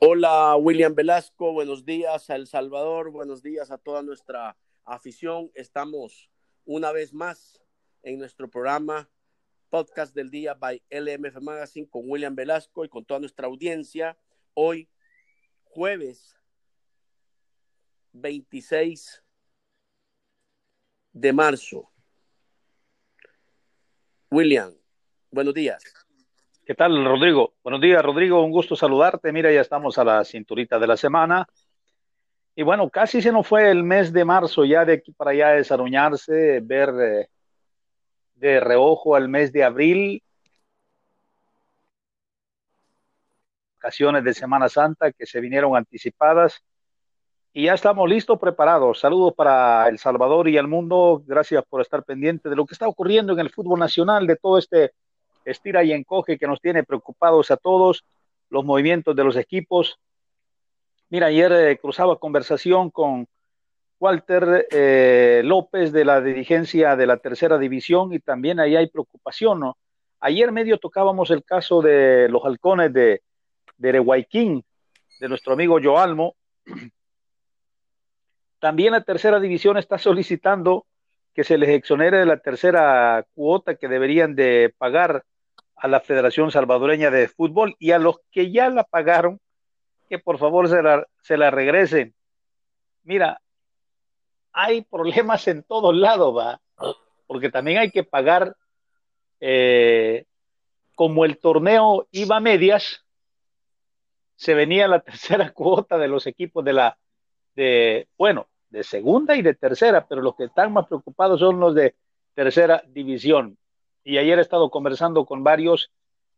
Hola William Velasco, buenos días a El Salvador, buenos días a toda nuestra afición. Estamos una vez más en nuestro programa Podcast del Día by LMF Magazine con William Velasco y con toda nuestra audiencia. Hoy, jueves 26 de marzo. William, buenos días. ¿Qué tal, Rodrigo? Buenos días, Rodrigo. Un gusto saludarte. Mira, ya estamos a la cinturita de la semana. Y bueno, casi se nos fue el mes de marzo ya de aquí para allá desarrollarse, ver eh, de reojo al mes de abril. Vacaciones de Semana Santa que se vinieron anticipadas. Y ya estamos listos, preparados. Saludos para El Salvador y el mundo. Gracias por estar pendiente de lo que está ocurriendo en el fútbol nacional, de todo este estira y encoge que nos tiene preocupados a todos, los movimientos de los equipos. Mira, ayer eh, cruzaba conversación con Walter eh, López de la dirigencia de la tercera división y también ahí hay preocupación, ¿no? Ayer medio tocábamos el caso de los halcones de, de de nuestro amigo Joalmo. También la tercera división está solicitando que se les exonere de la tercera cuota que deberían de pagar a la Federación Salvadoreña de Fútbol y a los que ya la pagaron, que por favor se la, se la regresen. Mira, hay problemas en todos lados, va, porque también hay que pagar, eh, como el torneo iba a medias, se venía la tercera cuota de los equipos de la, de, bueno, de segunda y de tercera, pero los que están más preocupados son los de tercera división y ayer he estado conversando con varios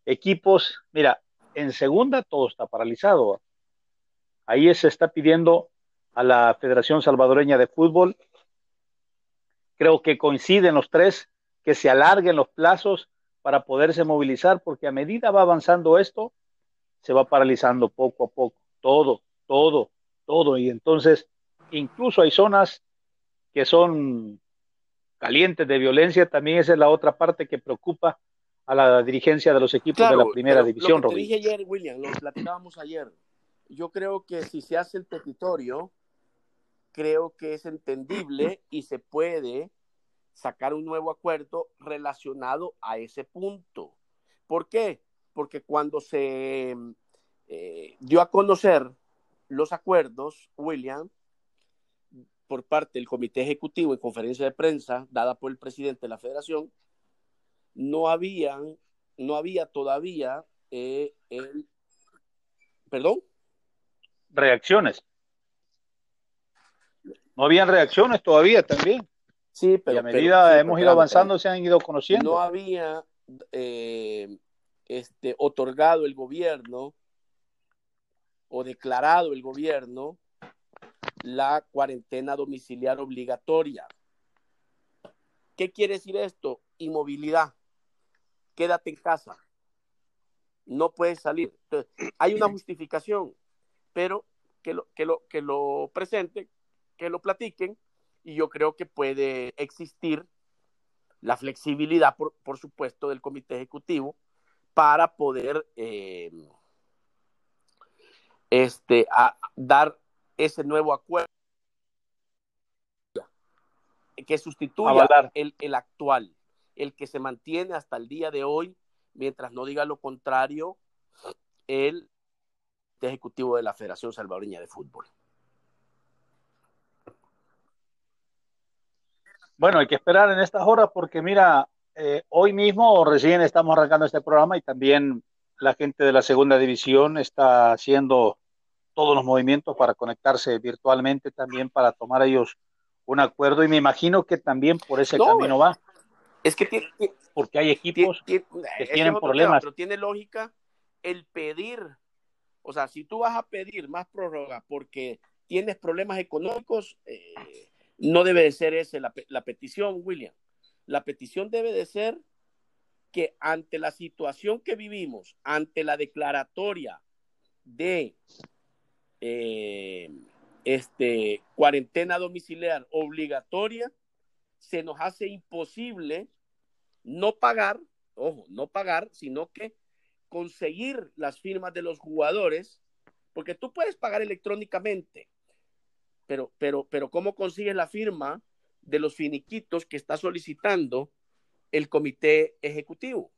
equipos. Mira, en segunda todo está paralizado. Ahí se está pidiendo a la Federación Salvadoreña de Fútbol, creo que coinciden los tres, que se alarguen los plazos para poderse movilizar, porque a medida va avanzando esto, se va paralizando poco a poco, todo, todo, todo. Y entonces, incluso hay zonas que son calientes de violencia, también esa es la otra parte que preocupa a la dirigencia de los equipos de la primera división. Lo que dije ayer, William, lo platicábamos ayer. Yo creo que si se hace el petitorio, creo que es entendible y se puede sacar un nuevo acuerdo relacionado a ese punto. ¿Por qué? Porque cuando se eh, dio a conocer los acuerdos, William, por parte del Comité Ejecutivo en conferencia de prensa dada por el presidente de la Federación, no habían, no había todavía eh, el, perdón, reacciones. No habían reacciones todavía también. Sí, pero a medida hemos ido avanzando se han ido conociendo. No había eh, este, otorgado el gobierno o declarado el gobierno la cuarentena domiciliar obligatoria. ¿Qué quiere decir esto? Inmovilidad. Quédate en casa. No puedes salir. hay una justificación, pero que lo, que lo, que lo presenten, que lo platiquen, y yo creo que puede existir la flexibilidad, por, supuesto, del comité ejecutivo para poder eh, este, dar ese nuevo acuerdo que sustituya el, el, actual, el que se mantiene hasta el día de hoy, mientras no diga lo contrario, el ejecutivo de la Federación Salvadoreña de Fútbol. Bueno, hay que esperar en estas horas porque mira, eh, hoy mismo recién estamos arrancando este programa y también la gente de la segunda división está haciendo todos los movimientos para conectarse virtualmente también para tomar ellos un acuerdo y me imagino que también por ese camino va. Es que tiene, porque hay equipos que tienen problemas. pero tiene lógica el pedir, o sea, si tú vas a pedir más prórroga porque tienes problemas económicos, eh, no debe de ser esa la, la petición, William. La petición debe de ser que ante la situación que vivimos, ante la declaratoria de eh, este, cuarentena domiciliar obligatoria, se nos hace imposible no pagar, ojo, no pagar, sino que conseguir las firmas de los jugadores porque tú puedes pagar electrónicamente, pero, pero, pero ¿cómo consigues la firma de los finiquitos que está solicitando el comité ejecutivo?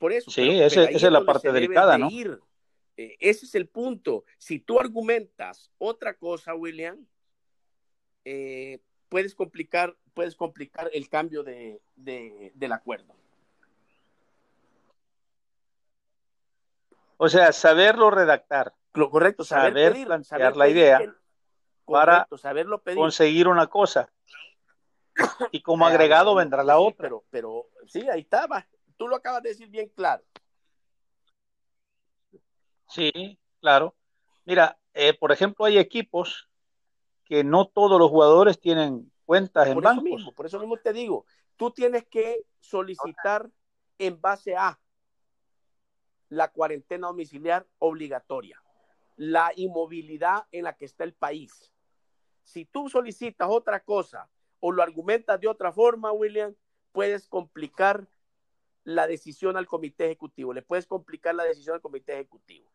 Por eso. Sí, esa es la parte delicada, ¿no? Eh, ese es el punto. Si tú argumentas otra cosa, William, eh, puedes complicar, puedes complicar el cambio de, del acuerdo. O sea, saberlo redactar. Lo correcto, saber, plantear la idea para conseguir una cosa. Y como agregado vendrá la otra. Pero, pero sí, ahí estaba. Tú lo acabas de decir bien claro. Sí, claro. Mira, eh, por ejemplo, hay equipos que no todos los jugadores tienen cuentas en por bancos. Eso mismo, por eso mismo te digo, tú tienes que solicitar en base a la cuarentena domiciliar obligatoria, la inmovilidad en la que está el país. Si tú solicitas otra cosa o lo argumentas de otra forma, William, puedes complicar la decisión al comité ejecutivo, le puedes complicar la decisión al comité ejecutivo.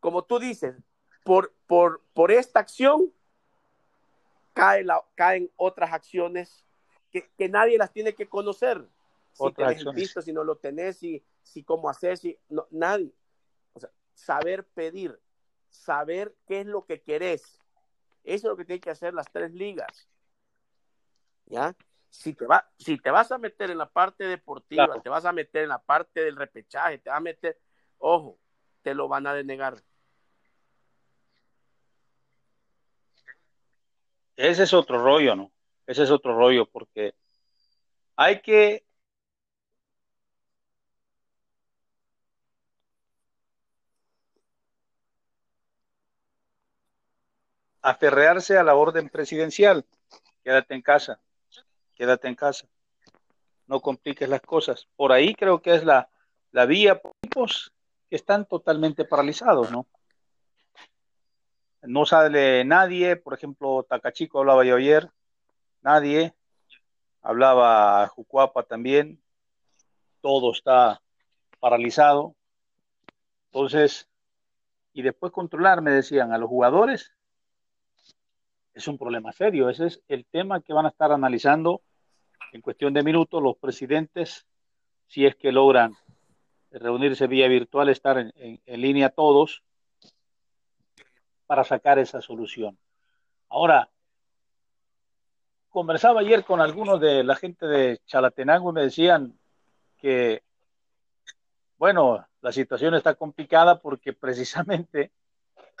Como tú dices, por, por, por esta acción caen otras acciones que, nadie las tiene que conocer. Si tenés visto, si no lo tenés, si, si cómo hacer, si no, nadie. O sea, saber pedir, saber qué es lo que querés. Eso es lo que tienen que hacer las tres ligas. ¿Ya? Si te, va, si te vas a meter en la parte deportiva, te vas a meter en la parte del repechaje, te vas a meter, ojo, te lo van a denegar. Ese es otro rollo, ¿no? Ese es otro rollo porque hay que aferrearse a la orden presidencial. Quédate en casa, quédate en casa. No compliques las cosas. Por ahí creo que es la, la vía, pues, que están totalmente paralizados, ¿no? no sale nadie, por ejemplo, Tacachico hablaba yo ayer, nadie, hablaba Jucuapa también, todo está paralizado. Entonces, y después controlar, me decían, a los jugadores, es un problema serio, ese es el tema que van a estar analizando en cuestión de minutos los presidentes, si es que logran reunirse vía virtual, estar en línea todos para sacar esa solución. Ahora, conversaba ayer con algunos de la gente de Chalatenango y me decían que, bueno, la situación está complicada porque precisamente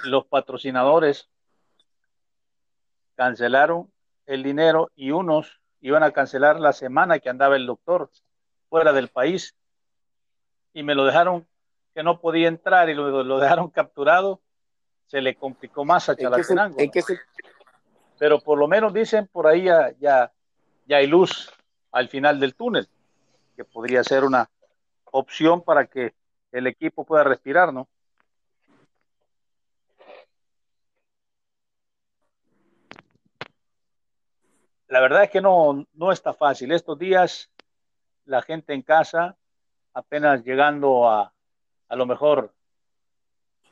los patrocinadores cancelaron el dinero y unos iban a cancelar la semana que andaba el doctor fuera del país y me lo dejaron que no podía entrar y lo, lo dejaron capturado se le complicó más a Chalatenango. Pero por lo menos dicen por ahí ya, ya, hay luz al final del túnel, que podría ser una opción para que el equipo pueda respirar, ¿no? La verdad es que no, no está fácil. Estos días la gente en casa, apenas llegando a a lo mejor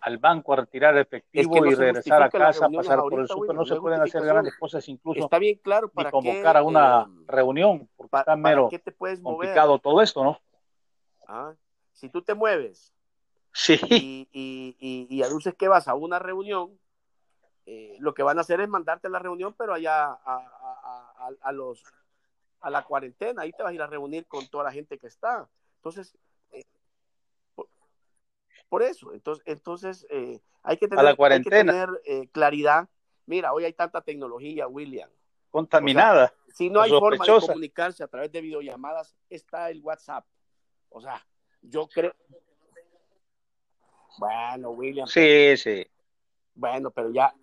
al banco a retirar efectivo y regresar a casa, pasar por el súper, no se pueden hacer grandes cosas, incluso está bien claro para convocar a una eh, reunión, porque está mero te puedes complicado todo esto, ¿no? Ah, si tú te mueves sí. y, y, y, anuncias que vas a una reunión, eh, lo que van a hacer es mandarte a la reunión, pero allá a, a, a, los a la cuarentena, ahí te vas a ir a reunir con toda la gente que está. Entonces, por eso, entonces, entonces eh, hay que tener, tener eh, claridad. Mira, hoy hay tanta tecnología, William. Contaminada. si no hay forma de comunicarse a través de videollamadas, está el WhatsApp. O sea, yo creo. Bueno, William. Sí, sí. Bueno, pero ya,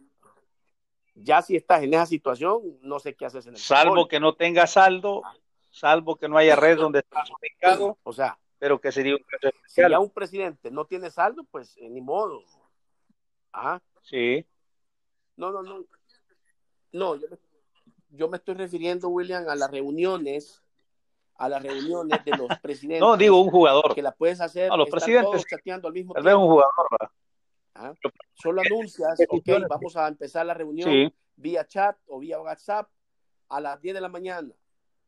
ya si estás en esa situación, no sé qué haces en el Salvo que no tenga saldo, salvo que no haya red donde estás ubicado. O sea, pero que sería un Si ya un presidente no tiene saldo, pues eh, ni modo. Ah. Sí. No, no, no. No, yo me, estoy refiriendo, William, a las reuniones, a las reuniones de los presidentes. No, digo un jugador. Que la puedes hacer. No, los presidentes. Todos chateando al mismo Tal vez un jugador. ¿Ah? Solo anuncias, ok, vamos a empezar la reunión Sí. vía chat o vía WhatsApp a las 10 de la mañana.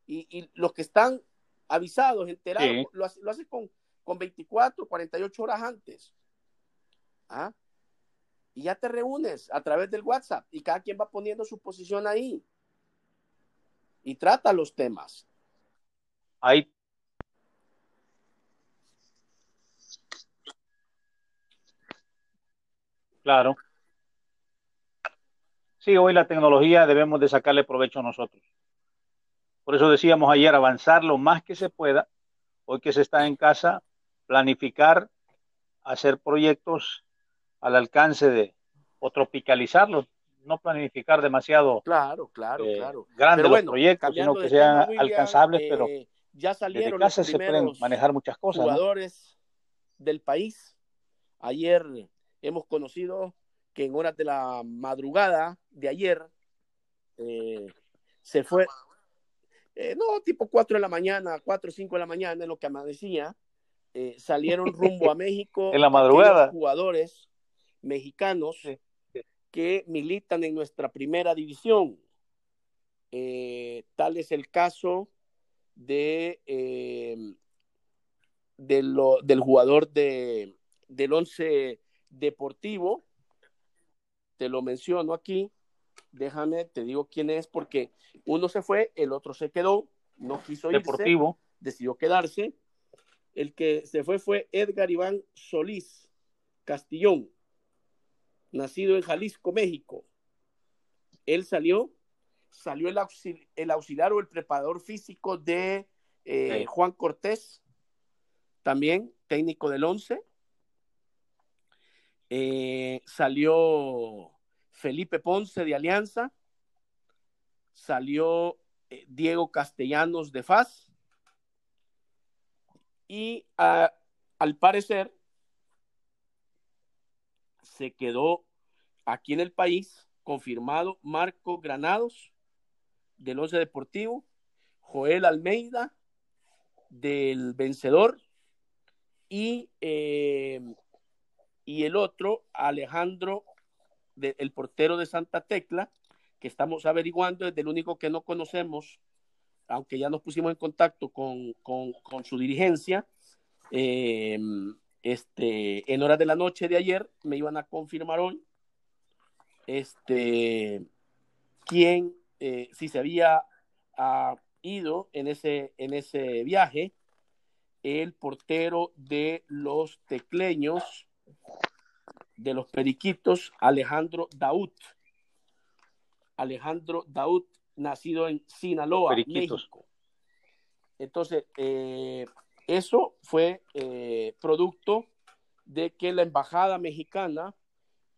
Y, y los que están avisados, enterados, Sí. lo, hace- lo haces con, con 24, 48 horas antes. ¿Ah? Y ya te reúnes a través del WhatsApp y cada quien va poniendo su posición ahí. Y trata los temas. Ahí. Claro. Sí, hoy la tecnología debemos de sacarle provecho a nosotros. Por eso decíamos ayer, avanzar lo más que se pueda, hoy que se está en casa, planificar, hacer proyectos al alcance de, o tropicalizarlos, no planificar demasiado Claro, claro, eh, claro. grandes bueno, los proyectos, sino que sean alcanzables, eh, pero ya desde salieron casa los se pueden manejar muchas cosas. ¿no? jugadores del país. Ayer hemos conocido que en horas de la madrugada de ayer eh, se fue, eh, no, tipo 4 de la mañana, 4 o 5 de la mañana, en lo que amanecía, eh, salieron rumbo a México En la madrugada. jugadores mexicanos Sí, que militan en nuestra primera división. Tal es el caso de, de lo- del jugador de, del once deportivo. Te lo menciono aquí. Déjame, te digo quién es, porque uno se fue, el otro se quedó, no quiso irse, Deportivo. decidió quedarse. El que se fue fue Edgar Iván Solís Castillón, nacido en Jalisco, México. Él salió, salió el, auxil- el auxiliar o el preparador físico de eh, Sí. Juan Cortés, también técnico del 11. Eh, salió Felipe Ponce de Alianza, salió eh, Diego Castellanos de FAS y ah, al parecer se quedó aquí en el país confirmado Marco Granados del Once Deportivo, Joel Almeida del Vencedor y, eh, y el otro Alejandro de- el portero de Santa Tecla que estamos averiguando es el único que no conocemos aunque ya nos pusimos en contacto con, con, con su dirigencia eh, este, en horas de la noche de ayer me iban a confirmar hoy este, quién, eh, si se había ah, ido en ese, en ese viaje, el portero de los tecleños, de los periquitos, Alejandro Daud. Alejandro Daud, nacido en Sinaloa, Periquitos. México. Entonces, eh, eso fue eh, producto de que la embajada mexicana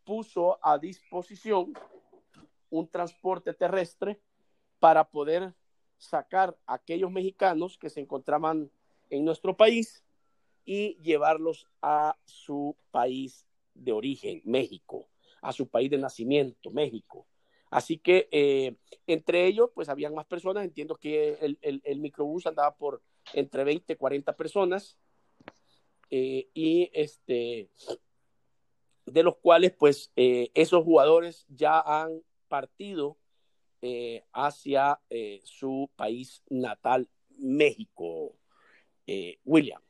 puso a disposición un transporte terrestre para poder sacar a aquellos mexicanos que se encontraban en nuestro país y llevarlos a su país de origen, México, a su país de nacimiento, México. Así que eh, entre ellos, pues habían más personas. Entiendo que el, el, microbús andaba por entre 20 y 40 personas. Eh, y este, de los cuales, pues, eh, esos jugadores ya han partido hacia su país natal, México. William.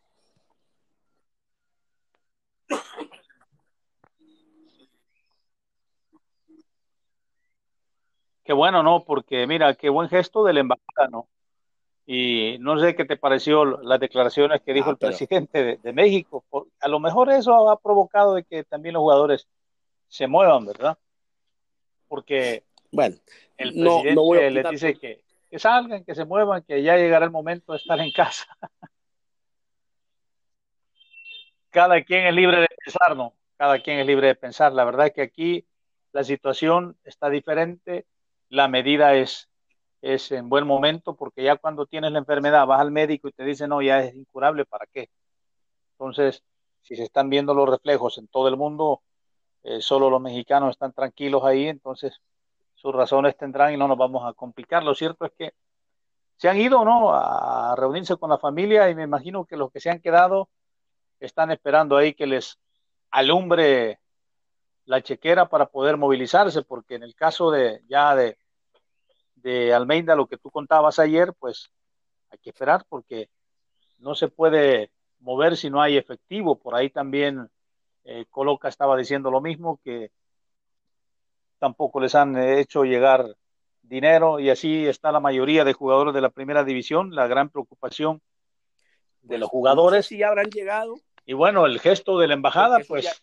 Qué bueno, ¿no? Porque mira, qué buen gesto de la embajada, ¿no? Y no sé qué te pareció las declaraciones que dijo Ah, el pero- presidente de, de México. Por- A lo mejor eso ha provocado de que también los jugadores se muevan, ¿verdad? Porque Bueno, el No- presidente no voy a les dice por- que, que salgan, que se muevan, que ya llegará el momento de estar en casa. Cada quien es libre de pensar, ¿no? Cada quien es libre de pensar. La verdad es que aquí la situación está diferente, la medida es, es en buen momento, porque ya cuando tienes la enfermedad vas al médico y te dice, no, ya es incurable, ¿para qué? Entonces, si se están viendo los reflejos en todo el mundo, eh, solo los mexicanos están tranquilos ahí, entonces sus razones tendrán y no nos vamos a complicar. Lo cierto es que se han ido, ¿no? A reunirse con la familia y me imagino que los que se han quedado están esperando ahí que les alumbre la chequera para poder movilizarse, porque en el caso de ya de, de Almeida, lo que tú contabas ayer, pues hay que esperar porque no se puede mover si no hay efectivo. Por ahí también eh, Coloca estaba diciendo lo mismo, que tampoco les han hecho llegar dinero y así está la mayoría de jugadores de la primera división, la gran preocupación de pues, los jugadores. si habrán llegado. Y bueno, el gesto de la embajada, pues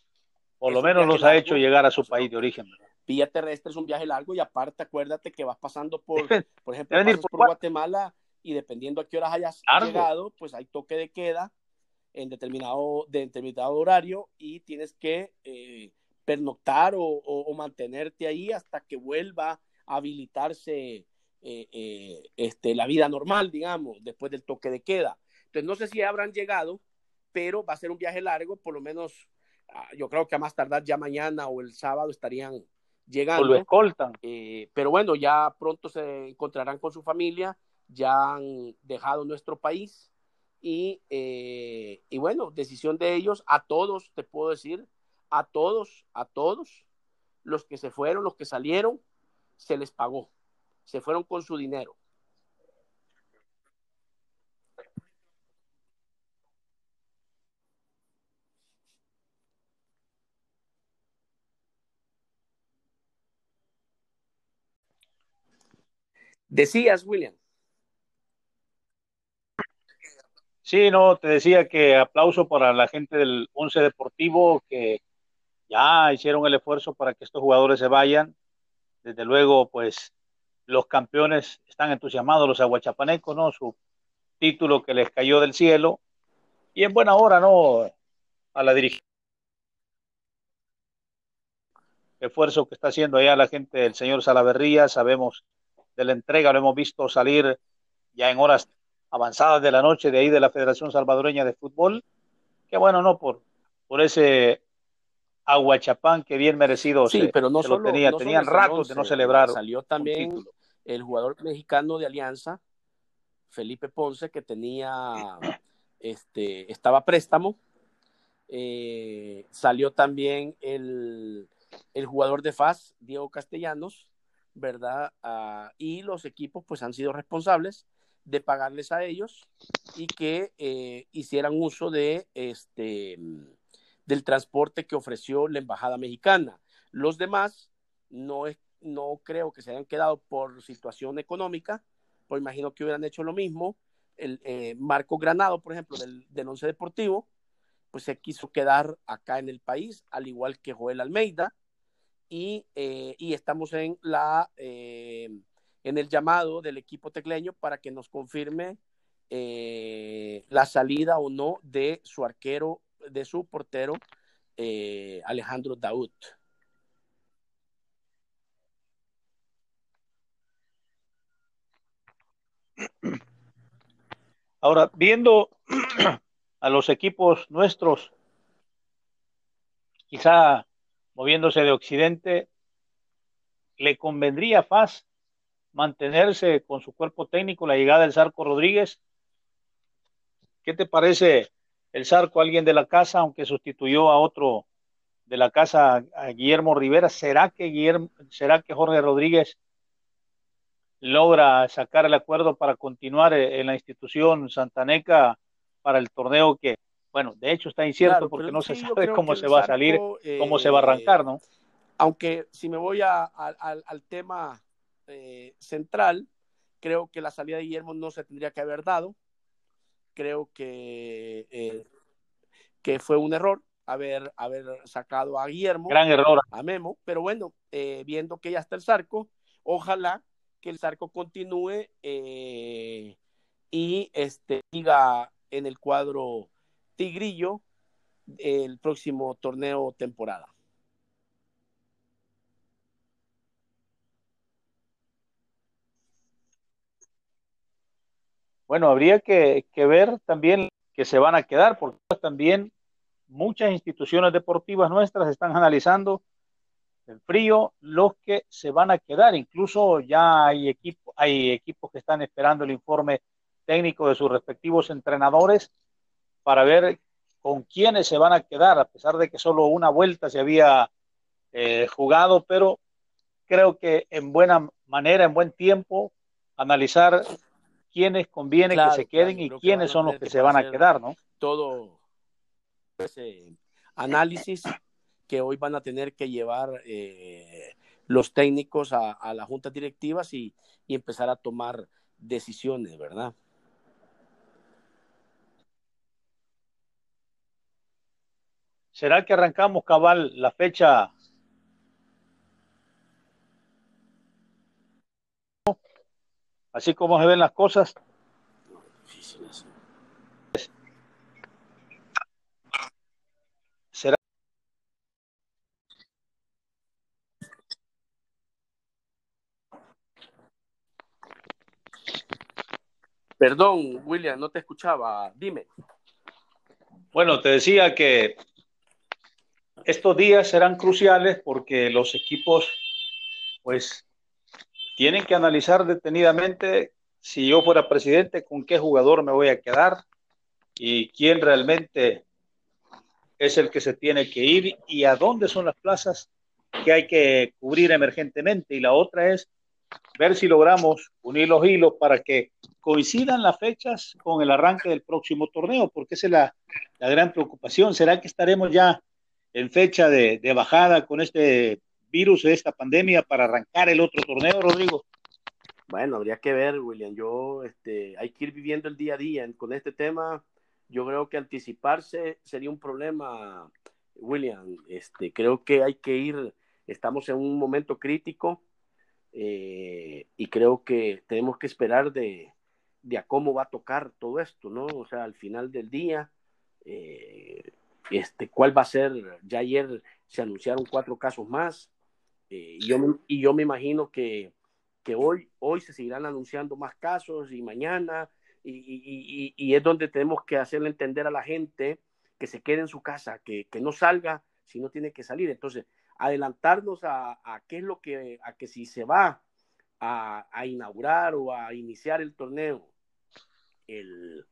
por lo menos los ha hecho llegar a su país de origen. Vía terrestre es un viaje largo y aparte acuérdate que vas pasando por, por ejemplo, por, Guatemala y dependiendo a qué horas hayas llegado, pues hay toque de queda en determinado, de determinado horario y tienes que eh, pernoctar o, mantenerte ahí hasta que vuelva a habilitarse eh, eh, este, la vida normal, digamos, después del toque de queda. Entonces, no sé si habrán llegado, pero va a ser un viaje largo, por lo menos yo creo que a más tardar ya mañana o el sábado estarían llegando. O lo escoltan. pero bueno, ya pronto se encontrarán con su familia, ya han dejado nuestro país eh, y, bueno, decisión de ellos, a todos, te puedo decir, a todos, a todos, los que se fueron, los que salieron, se les pagó, se fueron con su dinero. Decías, William. Sí, no, te decía que aplauso para la gente del Once Deportivo que ya hicieron el esfuerzo para que estos jugadores se vayan. Desde luego, pues los campeones están entusiasmados, los aguachapanecos, ¿no? Su título que les cayó del cielo. Y en buena hora, ¿no? A la dirigencia. Esfuerzo que está haciendo allá la gente del señor Salaverría, sabemos de la entrega, lo hemos visto salir ya en horas avanzadas de la noche de ahí de la Federación Salvadoreña de Fútbol. Que bueno, no por, por ese aguachapán que bien merecido sí, pero no solo, tenía. Tenían ratos de no celebrar. Salió también el jugador mexicano de Alianza, Felipe Ponce, que tenía, este, estaba préstamo. Eh, salió también el, el, jugador de FAS, Diego Castellanos, ¿verdad? Ah, y los equipos pues han sido responsables de pagarles a ellos y que eh, hicieran uso de este del transporte que ofreció la embajada mexicana. Los demás no, no creo que se hayan quedado por situación económica, pues imagino que hubieran hecho lo mismo. El eh, Marco Granado, por ejemplo, del, del Once Deportivo, pues se quiso quedar acá en el país, al igual que Joel Almeida, y, eh, y estamos en la en el llamado del equipo tecleño para que nos confirme eh, la salida o no de su arquero, de su portero, eh, Alejandro Daud. Ahora, viendo a los equipos nuestros, quizá moviéndose de Occidente, le convendría FAS mantenerse con su cuerpo técnico la llegada del Zarco Rodríguez. ¿Qué te parece el Zarco, alguien de la casa, aunque sustituyó a otro de la casa, a Guillermo Rivera? ¿Será que, Guillermo, será que Jorge Rodríguez logra sacar el acuerdo para continuar en la institución santaneca para el torneo que, bueno, de hecho está incierto porque no se sabe cómo se va a salir, cómo se va a arrancar, ¿no? Aunque si me voy al tema eh, central. Creo que la salida de Guillermo no se tendría que haber dado. Creo que, eh, que fue un error haber, haber sacado a Guillermo. Gran error. A Memo. Pero bueno, eh, viendo que ya está el Zarco, ojalá que el Zarco continúe y este, siga en el cuadro Tigrillo el próximo torneo temporada. Bueno, habría que, ver también que se van a quedar, porque también muchas instituciones deportivas nuestras están analizando el frío, los que se van a quedar. Incluso ya hay, equipo, hay equipos que están esperando el informe técnico de sus respectivos entrenadores para ver con quiénes se van a quedar, a pesar de que solo una vuelta se había eh, jugado, pero creo que en buena manera, en buen tiempo, analizar quiénes conviene que se queden y quiénes son los que se van a quedar, ¿no? Todo ese análisis que hoy van a tener que llevar eh, los técnicos a, las juntas directivas y, y empezar a tomar decisiones, ¿verdad? ¿Será que arrancamos cabal la fecha? Así como se ven las cosas. ¿Será? Perdón, William, no te escuchaba. Dime. Bueno, te decía que estos días serán cruciales porque los equipos, pues, tienen que analizar detenidamente si yo fuera presidente, con qué jugador me voy a quedar y quién realmente es el que se tiene que ir y a dónde son las plazas que hay que cubrir emergentemente. Y la otra es ver si logramos unir los hilos para que coincidan las fechas con el arranque del próximo torneo, porque esa es la, la gran preocupación. ¿Será que estaremos ya en fecha de, bajada con este virus, de esta pandemia, para arrancar el otro torneo, Rodrigo? Bueno, habría que ver, William. Yo, este, hay que ir viviendo el día a día con este tema. Yo creo que anticiparse sería un problema, William. Este, creo que hay que ir, estamos en un momento crítico eh, y creo que tenemos que esperar de, de, a cómo va a tocar todo esto, ¿no? O sea, al final del día, eh, este, cuál va a ser. Ya ayer se anunciaron cuatro casos más eh, y, yo, y yo me imagino que, que, hoy, hoy se seguirán anunciando más casos y mañana y, y, es donde tenemos que hacerle entender a la gente que se quede en su casa, que, que no salga si no tiene que salir. Entonces, adelantarnos a, a, qué es lo que, a que si se va a, a inaugurar o a iniciar el torneo el,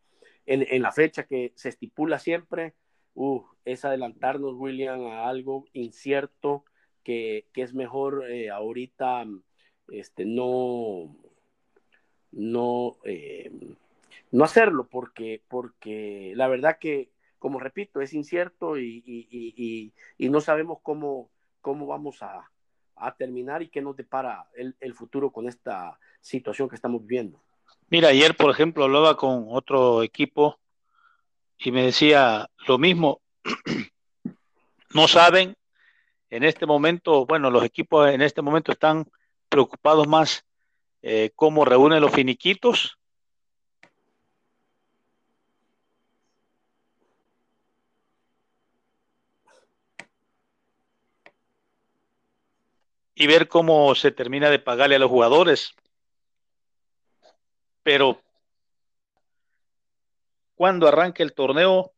en, en, la fecha que se estipula siempre, uh, es adelantarnos, William, a algo incierto que, es mejor eh, ahorita este, no, no, eh, no hacerlo, porque, porque la verdad que, como repito, es incierto y, no sabemos cómo, cómo vamos a, terminar y qué nos depara el, el futuro con esta situación que estamos viviendo. Mira, ayer, por ejemplo, hablaba con otro equipo y me decía lo mismo. no saben en este momento, bueno, los equipos en este momento están preocupados más eh, cómo reúnen los finiquitos. Y ver cómo se termina de pagarle a los jugadores. Pero cuando arranque el torneo,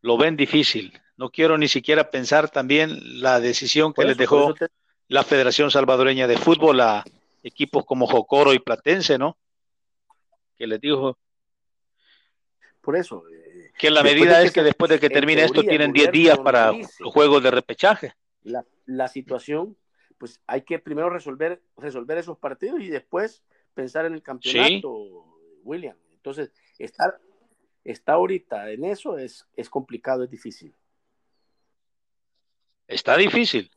lo ven difícil. No quiero ni siquiera pensar también la decisión que les dejó la Federación Salvadoreña de Fútbol a equipos como Jocoro y Platense, ¿no? Que les dijo. Por eso. Eh, que la medida es que, después de que termine esto tienen 10 días para los juegos de repechaje. La, la, situación, pues hay que primero resolver, resolver esos partidos y después pensar en el campeonato, William. Entonces, estar, está ahorita en eso es, es complicado, es difícil. Está difícil.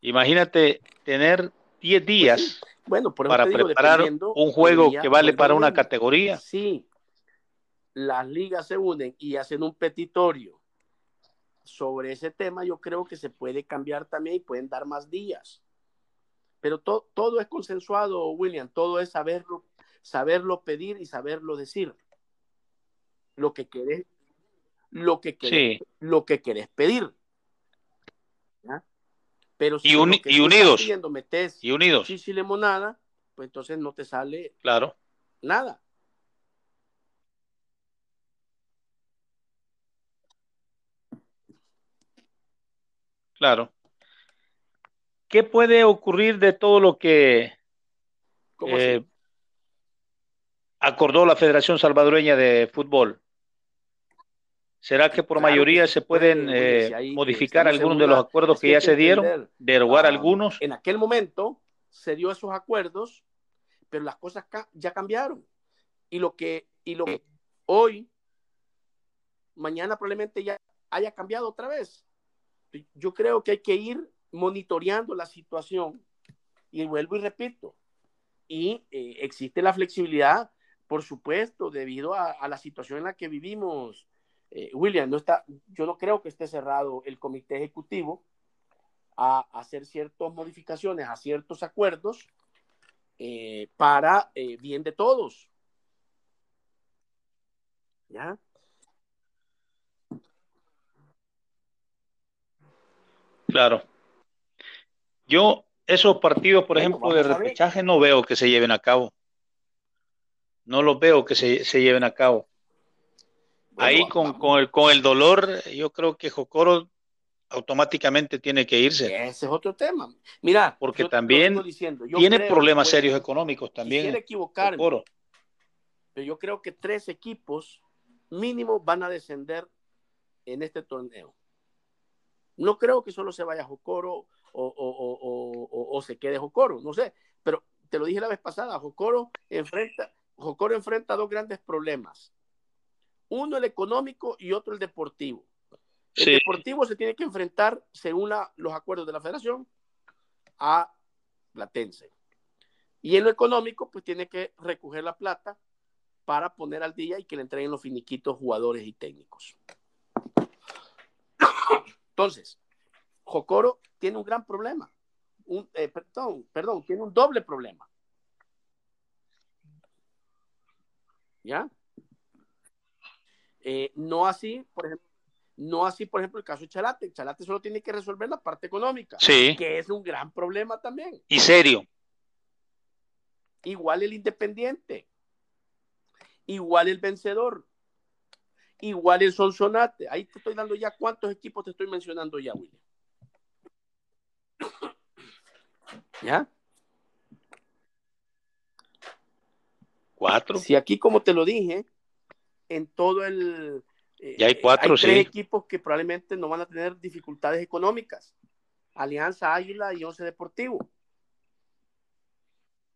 Imagínate tener 10 pues días bueno, para preparar un juego que vale para una categoría. Sí, las ligas se unen y hacen un petitorio sobre ese tema, yo creo que se puede cambiar también y pueden dar más días. Pero todo es consensuado, William, todo es saberlo, saberlo pedir y saberlo decir. Lo que querés, lo que querés, lo que querés pedir. Pero si y, unidos. metes y unidos. y limonada, pues entonces no te sale claro. Claro. ¿Qué puede ocurrir de todo lo que eh, acordó la Federación Salvadoreña de Fútbol? ¿Será que por mayoría se pueden eh, modificar algunos de los acuerdos que, ya se dieron, derogar algunos? En aquel momento se dio esos acuerdos, pero las cosas ya cambiaron. Y lo que, y lo que hoy, mañana probablemente ya haya cambiado otra vez. Yo creo que hay que ir monitoreando la situación y vuelvo y repito, y eh, existe la flexibilidad, por supuesto, debido a, la situación en la que vivimos. Eh, William, no está, yo no creo que esté cerrado el comité ejecutivo a, hacer ciertas modificaciones, a ciertos acuerdos eh, para bien de todos. ¿Ya? Claro. Yo, esos partidos, por ejemplo, de repechaje, no veo que se lleven a cabo. No los veo que se, lleven a cabo. Ahí con, con, el, con el dolor, yo creo que Jocoro automáticamente tiene que irse. Ese es otro tema. Mira, porque también tiene problemas serios económicos también. equivocarme, pero yo creo que tres equipos mínimo van a descender en este torneo. No creo que solo se vaya Jocoro o, se quede Jocoro, no sé, pero te lo dije la vez pasada, Jocoro enfrenta, Jocoro enfrenta dos grandes problemas. Uno el económico y otro el deportivo. El deportivo se tiene que enfrentar, según los acuerdos de la federación, a Platense. Y en lo económico, pues tiene que recoger la plata para poner al día y que le entreguen los finiquitos jugadores y técnicos. Entonces, Jocoro tiene un gran problema. Un, eh, perdón, perdón, tiene un doble problema. ¿Ya? Eh, no así, por ejemplo, no así, por ejemplo, el caso de Chalate. Chalate solo tiene que resolver la parte económica, sí. que es un gran problema también. Y serio. Igual el independiente igual el vencedor, igual el Sonsonate. Ahí te estoy dando ya cuántos equipos te estoy mencionando ya, William. ¿Ya? Cuatro. Si aquí, como te lo dije, en todo el... Eh, ya hay cuatro, hay tres equipos que probablemente no van a tener dificultades económicas. Alianza Águila y Once Deportivo.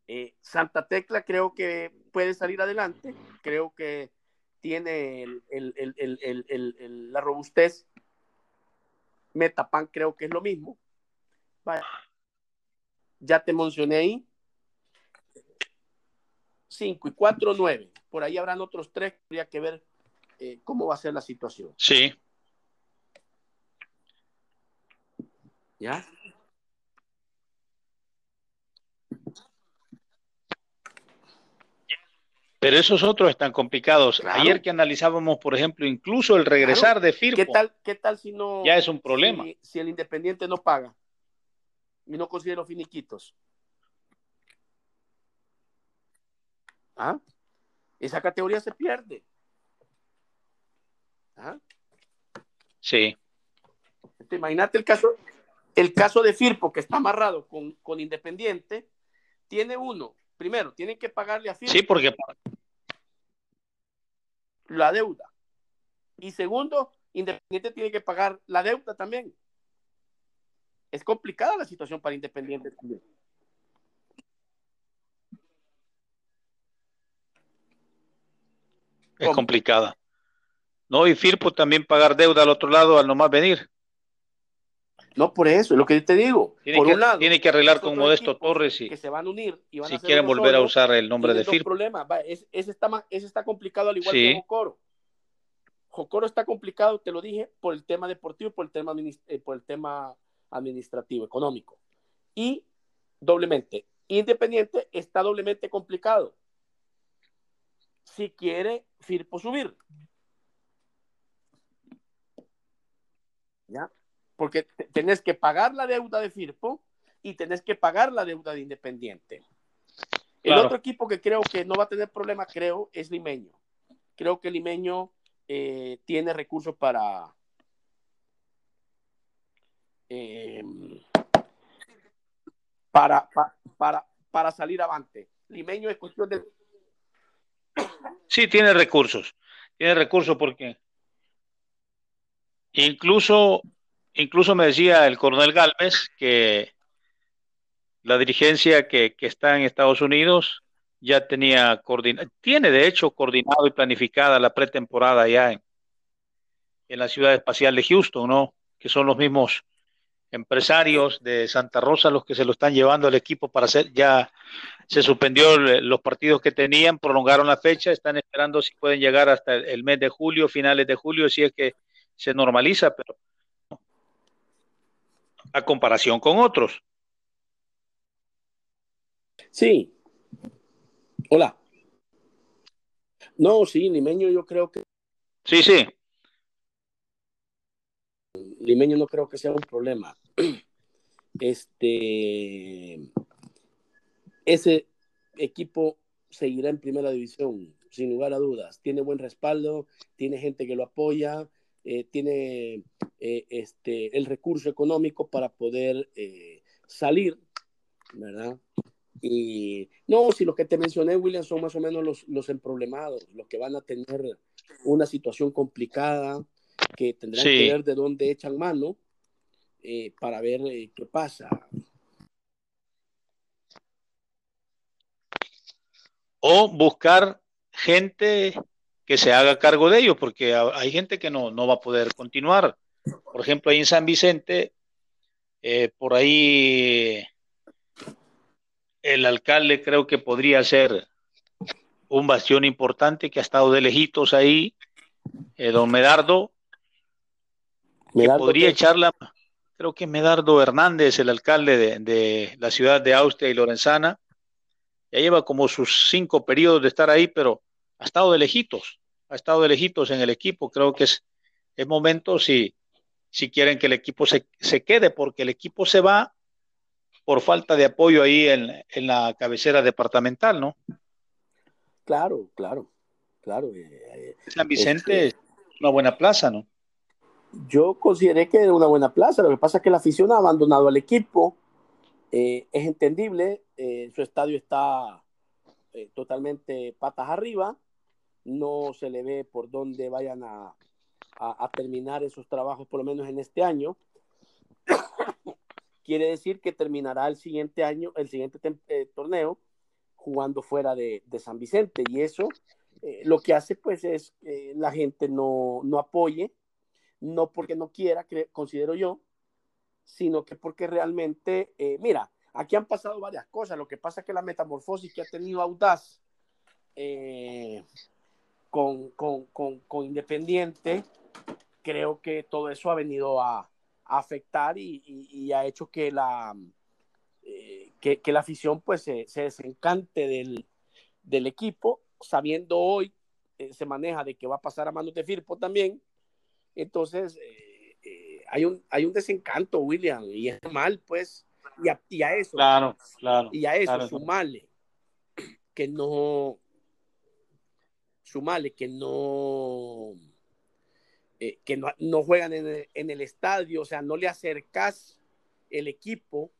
Eh, Santa Tecla creo que puede salir adelante, creo que tiene la robustez. Metapan creo que es lo mismo. Ya te mencioné ahí. 5 y 4, 9. Por ahí habrán otros tres. Habría que ver eh, cómo va a ser la situación. Sí. ¿Ya? Pero esos otros están complicados. Ayer que analizábamos, por ejemplo, incluso el regresar de Firpo. ¿Qué tal, ¿Qué tal si no? Ya es un problema. Si, el Independiente no paga y no consigue los finiquitos. ¿Ah? Esa categoría se pierde. ¿Ah? Sí. imagínate el caso, el caso de Firpo, que está amarrado con, con Independiente, tiene uno primero, tienen que pagarle a Firpo. Sí, porque la deuda. Y segundo, Independiente tiene que pagar la deuda también. Es complicada la situación para Independiente también. Es complicada. No, y Firpo también pagar deuda al otro lado al nomás venir. No, por eso, es lo que yo te digo. Tiene, por que, un lado, tiene que arreglar con Modesto Torres y que se van a unir y van si a quieren volver a usar el nombre de Firpo. problema. ese, está, ese está complicado al igual que Jocoro. Jocoro está complicado, te lo dije, por el tema deportivo, por el tema, eh, por el tema administrativo, económico. Y doblemente, Independiente está doblemente complicado. Si quiere Firpo subir. ¿Ya? porque tenés que pagar la deuda de Firpo y tenés que pagar la deuda de Independiente. El otro equipo que creo que no va a tener problema, creo, es Limeño. Creo que Limeño eh, tiene recursos para, eh, para, para, para salir avante. Limeño es cuestión de... Sí, tiene recursos, tiene recursos porque incluso, incluso me decía el coronel Galvez que la dirigencia que, que está en Estados Unidos ya tenía coordinado, tiene de hecho coordinado y planificada la pretemporada ya en, en la ciudad espacial de Houston, ¿no? Que son los mismos empresarios de Santa Rosa los que se lo están llevando al equipo para hacer, ya se suspendió los partidos que tenían, prolongaron la fecha, están esperando si pueden llegar hasta el mes de julio, finales de julio, si es que se normaliza, pero a comparación con otros. Sí. Hola. No, sí, Limeño yo creo que... Sí, sí. Limeño no creo que sea un problema. Este, ese equipo seguirá en primera división, sin lugar a dudas. Tiene buen respaldo, tiene gente que lo apoya, eh, tiene eh, este, el recurso económico para poder eh, salir, ¿verdad? Y no, si los que te mencioné, William, son más o menos los, los emproblemados, los que van a tener una situación complicada, que tendrán que ver de dónde echan mano eh, para ver eh, qué pasa. O buscar gente que se haga cargo de ellos, porque hay gente que no, no va a poder continuar. Por ejemplo, ahí en San Vicente, eh, por ahí el alcalde creo que podría ser un bastión importante que ha estado de lejitos ahí, don Medardo, que podría echarla, creo que Medardo Hernández, el alcalde de, la ciudad de Austria y Lorenzana, ya lleva como sus cinco periodos de estar ahí, pero ha estado de lejitos, ha estado de lejitos en el equipo, creo que es, es momento si, si quieren que el equipo se, se quede, porque el equipo se va por falta de apoyo ahí en, en la cabecera departamental, ¿no? Claro, claro, claro. Eh, eh, San Vicente este es una buena plaza, ¿no? Yo consideré que era una buena plaza, lo que pasa es que la afición ha abandonado al equipo, eh, es entendible, eh, su estadio está eh, totalmente patas arriba, no se le ve por dónde vayan a, a, terminar esos trabajos, por lo menos en este año. Quiere decir que terminará el siguiente año, el siguiente torneo, jugando fuera de, de, San Vicente, y eso lo que hace pues es que la gente no, no apoye no porque no quiera, considero yo, sino que porque realmente, eh, mira, aquí han pasado varias cosas. Lo que pasa es que la metamorfosis que ha tenido Audaz eh, con, Independiente, creo que todo eso ha venido a, afectar y, ha hecho que la, eh, que, la afición pues se, desencante del, del, equipo, sabiendo hoy, se maneja de que va a pasar a manos de Firpo también, entonces, eh, eh, hay, un, hay un desencanto, William, y es mal, pues, y a, eso. Claro, claro. Y a eso, sumarle que no, sumarle que no, eh, que no, no juegan en el, en el, estadio, o sea, no le acercas el equipo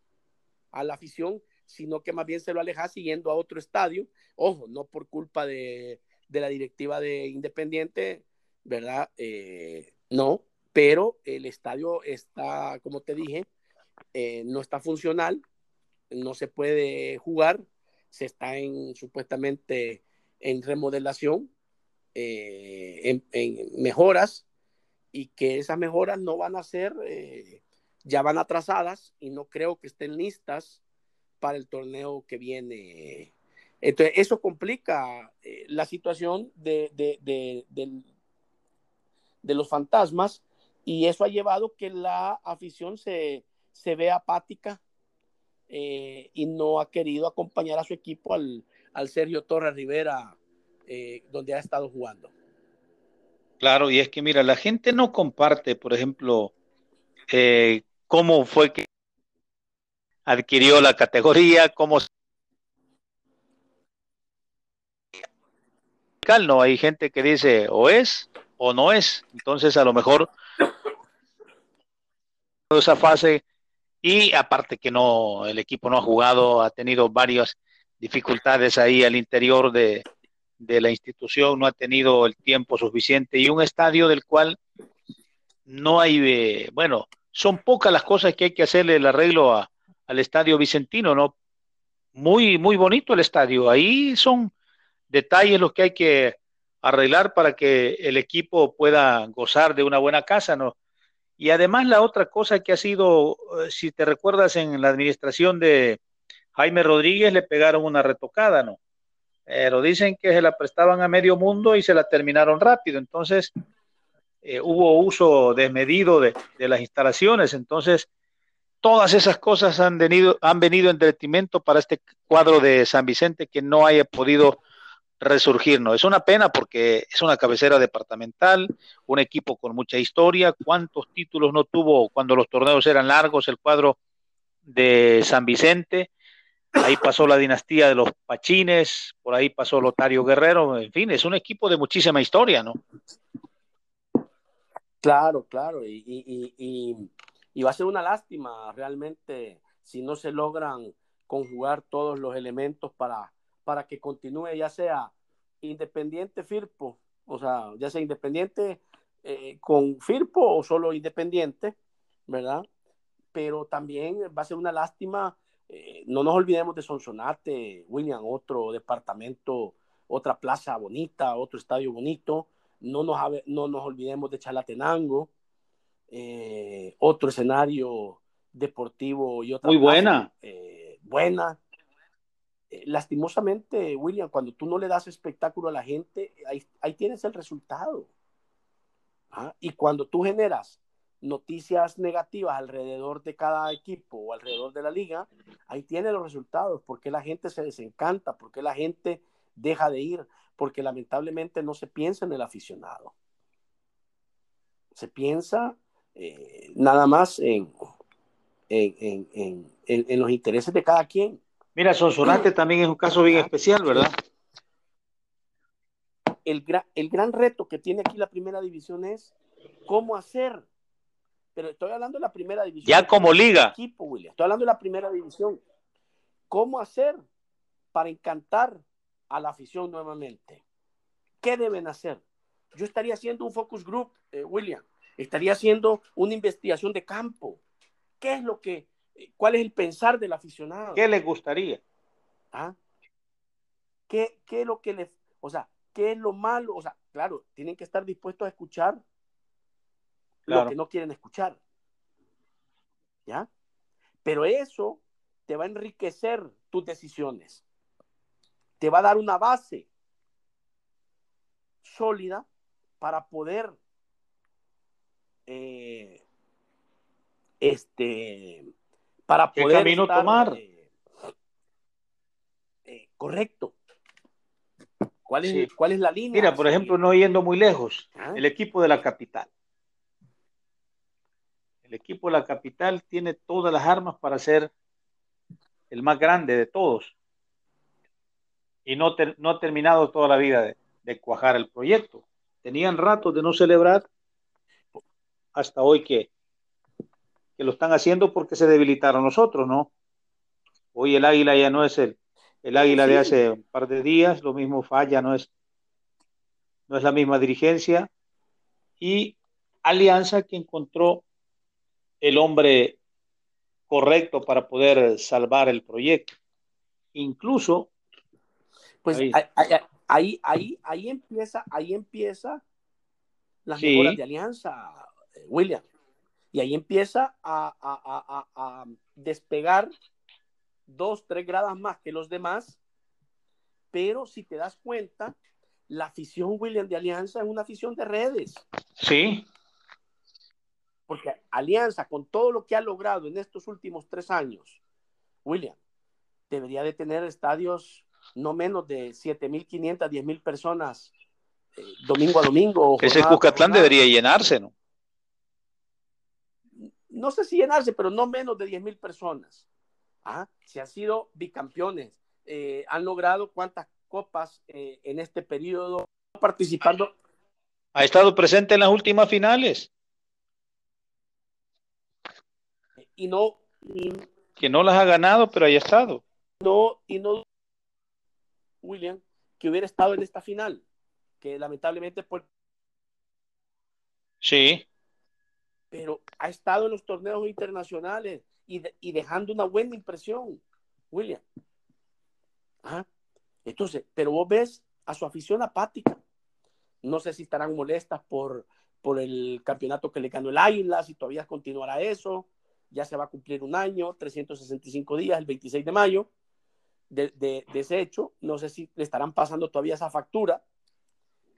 a la afición, sino que más bien se lo alejas siguiendo a otro estadio. Ojo, no por culpa de, de la directiva de Independiente, ¿verdad? Eh, no, pero el estadio está, como te dije, eh, no está funcional, no se puede jugar, se está en supuestamente en remodelación, eh, en, mejoras, y que esas mejoras no van a ser, eh, ya van atrasadas y no creo que estén listas para el torneo que viene. Entonces, eso complica la situación de, del, de los fantasmas y eso ha llevado que la afición se, se vea apática eh, y no ha querido acompañar a su equipo al, Sergio Torres Rivera eh, donde ha estado jugando. Claro, y es que mira, la gente no comparte, por ejemplo, eh, cómo fue que adquirió la categoría, cómo no hay gente que dice o es o no es. Entonces, a lo mejor esa fase y aparte que no, el equipo no ha jugado, ha tenido varias dificultades ahí al interior de, de la institución, no ha tenido el tiempo suficiente y un estadio del cual no hay, eh, bueno, son pocas las cosas que hay que hacerle el arreglo a, al estadio Vicentino, ¿no? Muy, muy bonito el estadio. Ahí son detalles los que hay que arreglar para que el equipo pueda gozar de una buena casa, ¿no? Y además la otra cosa que ha sido, eh, si te recuerdas, en la administración de Jaime Rodríguez le pegaron una retocada, ¿no? Pero dicen que se la prestaban a medio mundo y se la terminaron rápido. Entonces, eh, hubo uso desmedido de, de, las instalaciones. Entonces, todas esas cosas han venido, han venido en detrimento para este cuadro de San Vicente que no haya podido resurgir, ¿no? Es una pena porque es una cabecera departamental, un equipo con mucha historia, cuántos títulos no tuvo cuando los torneos eran largos el cuadro de San Vicente, ahí pasó la dinastía de los Pachines, por ahí pasó Lotario Guerrero, en fin, es un equipo de muchísima historia, ¿no? Claro, claro, y, y, y, y va a ser una lástima realmente si no se logran conjugar todos los elementos para para que continúe ya sea independiente Firpo, o sea, ya sea independiente eh, con Firpo o solo independiente, ¿verdad? Pero también va a ser una lástima, eh, no nos olvidemos de Sonsonate, William, otro departamento, otra plaza bonita, otro estadio bonito, no nos, no nos olvidemos de Chalatenango, eh, otro escenario deportivo y otra muy buena. buena lastimosamente, William, cuando tú no le das espectáculo a la gente, ahí, ahí tienes el resultado. ¿Ah? Y cuando tú generas noticias negativas alrededor de cada equipo o alrededor de la liga, ahí tienes los resultados, porque la gente se desencanta, porque la gente deja de ir, porque lamentablemente no se piensa en el aficionado. Se piensa eh, nada más en, en, en, en los intereses de cada quien. Mira, Sonsonate también es un caso bien especial, ¿verdad? El, el gran reto que tiene aquí la primera división es cómo hacer. Pero estoy hablando de la primera división. Ya como liga. Equipo, William. Estoy hablando de la primera división. ¿Cómo hacer para encantar a la afición nuevamente? ¿Qué deben hacer? Yo estaría haciendo un focus group, eh, William. Estaría haciendo una investigación de campo. ¿Qué es lo que ¿Cuál es el pensar del aficionado? ¿Qué le gustaría? ¿Ah? ¿Qué, ¿Qué es lo que le, o sea, qué es lo malo? O sea, claro, tienen que estar dispuestos a escuchar lo que no quieren escuchar. ¿Ya? Pero eso te va a enriquecer tus decisiones. Te va a dar una base sólida para poder eh, este para poder ¿Qué camino tomar? Eh, eh, correcto. ¿Cuál es, ¿Cuál es la línea? Mira, por ejemplo, no yendo muy lejos, ¿Ah? el equipo de la capital. El equipo de la capital tiene todas las armas para ser el más grande de todos. Y no, ter, no ha terminado toda la vida de, de cuajar el proyecto. Tenían ratos de no celebrar hasta hoy que que lo están haciendo porque se debilitaron nosotros, ¿no? Hoy el águila ya no es el, el águila sí. de hace un par de días, lo mismo falla, no es, no es la misma dirigencia. Y Alianza que encontró el hombre correcto para poder salvar el proyecto. Incluso. Pues ahí, ahí, ahí, ahí empieza, ahí empieza las sí. mejoras de Alianza, William. Y ahí empieza a, a, a, a, despegar dos, tres gradas más que los demás. Pero si te das cuenta, la afición William de Alianza es una afición de redes. Sí. Porque Alianza, con todo lo que ha logrado en estos últimos tres años, William, debería de tener estadios no menos de 7.500, 10.000 personas eh, domingo a domingo. Ese Cucatlán debería llenarse, ¿no? No sé si llenarse, pero no menos de 10 mil personas. ¿Ah? Se han sido bicampeones, eh, han logrado cuántas copas eh, en este periodo participando. Ha estado presente en las últimas finales. y no que no las ha ganado, pero haya estado. No, y no William, que hubiera estado en esta final, que lamentablemente por Sí. Pero ha estado en los torneos internacionales y, y dejando una buena impresión, William. ¿Ah? Entonces, pero vos ves a su afición apática. No sé si estarán molestas por, por el campeonato que le ganó el Águila, si todavía continuará eso. Ya se va a cumplir un año, 365 días, el 26 de mayo de, de, ese hecho. No sé si le estarán pasando todavía esa factura,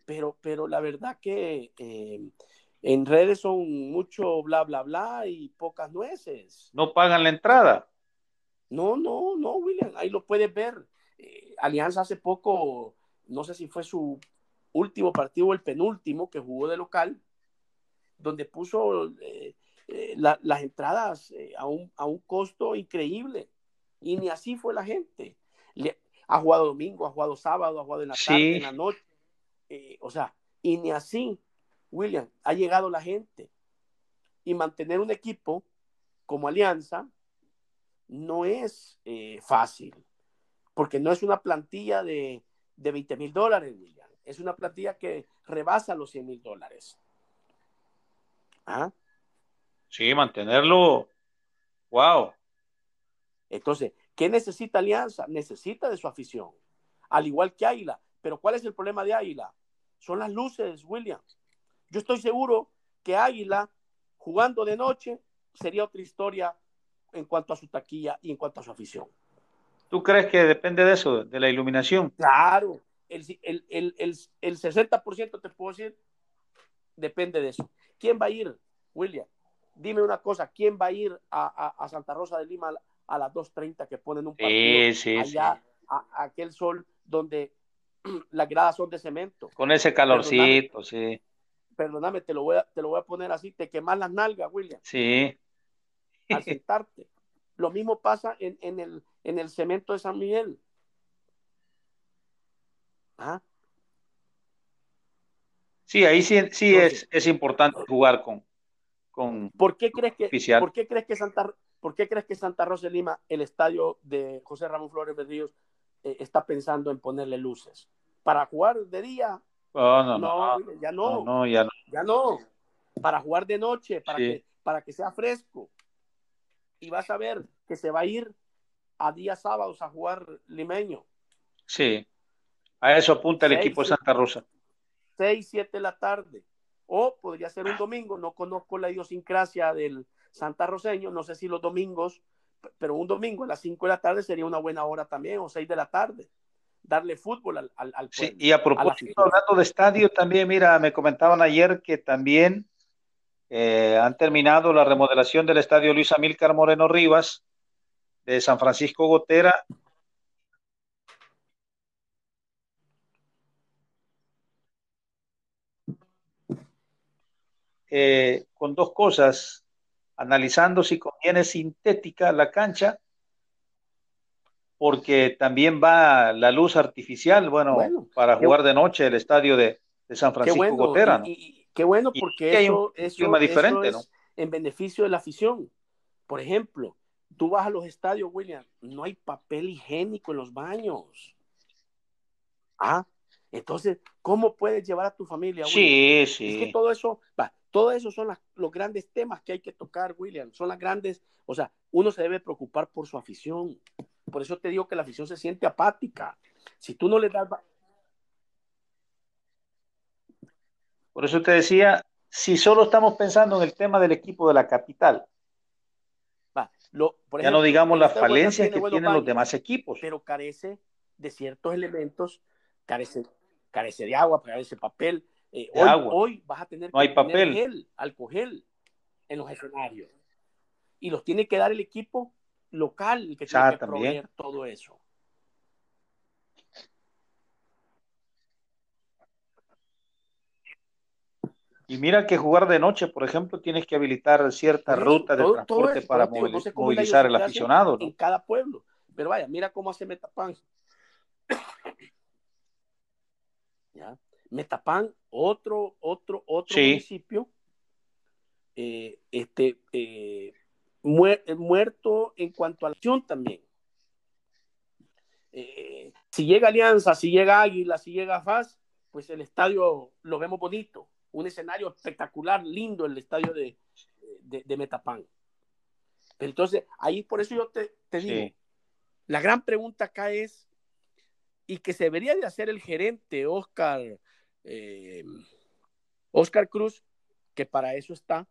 pero, pero la verdad que eh, en redes son mucho bla, bla, bla y pocas nueces. No pagan la entrada. No, no, no, William, ahí lo puedes ver. Eh, Alianza hace poco, no sé si fue su último partido o el penúltimo que jugó de local, donde puso eh, eh, las entradas a, un, a, un, costo increíble. Y ni así fue la gente. ha jugado domingo, ha jugado sábado, ha jugado en la tarde, en la noche. o sea, y ni así, William, ha llegado la gente. Y mantener un equipo como Alianza no es fácil porque no es una plantilla de, de 20 mil dólares, William. Es una plantilla que rebasa los 100 mil dólares. ¿Ah? Sí, mantenerlo. Wow. Entonces, ¿qué necesita Alianza? Necesita de su afición, al igual que Águila. Pero ¿cuál es el problema de Águila? Son las luces, William. Yo estoy seguro que Águila, jugando de noche, sería otra historia en cuanto a su taquilla y en cuanto a su afición. ¿Tú crees que depende de eso, de la iluminación? Claro, el, el, el, el, el 60% te puedo decir, depende de eso. ¿Quién va a ir, William? Dime una cosa, ¿quién va a ir a, a, Santa Rosa de Lima a, las 2.30 que ponen un partido sí, sí, allá, A, aquel sol donde las gradas son de cemento? Con ese calorcito, sí. Perdóname, te lo, voy a, te lo voy a poner así, te quemas las nalgas, William. Sí. Al sentarte. Lo mismo pasa en, en, el, en el cemento de San Miguel. ¿Ah? Sí, ahí sí, sí es, es importante jugar con, con ¿por qué crees que ¿por qué crees que Santa ¿por qué crees que Santa Rosa de Lima, el estadio de José Ramón Flores Berríos, eh, está pensando en ponerle luces? ¿Para jugar de día? Oh, no, no, ya no. no, ya no. Ya no. Para jugar de noche, para, que, para que sea fresco y vas a ver que se va a ir a días sábados a jugar limeño. Sí, a eso apunta el equipo de Santa Rosa. 6, 7 de la tarde. O podría ser un domingo, no conozco la idiosincrasia del Santa Roseño, no sé si los domingos, pero un domingo a las 5 de la tarde sería una buena hora también, o 6 de la tarde. Darle fútbol al, al, pueblo, Sí, y a propósito, hablando de estadio, también, mira, me comentaban ayer que también eh, han terminado la remodelación del estadio Luis Amílcar Moreno Rivas de San Francisco Gotera. Eh, con dos cosas, analizando si conviene sintética la cancha, porque también va la luz artificial, bueno, para jugar de noche el estadio de, San Francisco Gotera. Qué bueno, porque eso, es en beneficio de la afición. Por ejemplo, tú vas a los estadios, William, no hay papel higiénico en los baños. Ah, entonces, ¿cómo puedes llevar a tu familia? Sí, sí. Es que todo eso, va, todo eso son los grandes temas que hay que tocar, William. Son las grandes, o sea, uno se debe preocupar por su afición. Por eso te digo que la afición se siente apática. Si tú no le das Por eso te decía, si solo estamos pensando en el tema del equipo de la capital, ya no digamos las falencias que tienen los demás equipos. Pero carece de ciertos elementos, carece, carece de agua, carece de papel. Eh, hoy, agua. hoy vas a tener no que hay papel. gel, alcohol en los escenarios. Y los tiene que dar el equipo local el que tiene que proveer todo eso. Y mira que jugar de noche, por ejemplo, tienes que habilitar cierta ruta de transporte para movilizar al aficionado. En cada pueblo. Pero vaya, mira cómo hace Metapan. ¿Ya? Metapan, otro, otro, otro municipio, eh, este, eh, muerto en cuanto a la acción también. Eh, si llega Alianza, si llega Águila, si llega FAS, pues el estadio lo vemos bonito, un escenario espectacular, lindo el estadio de, de, Metapan. Entonces, ahí por eso yo te, digo, la gran pregunta acá es, y que se debería de hacer el gerente Oscar, eh, Oscar Cruz, que para eso está.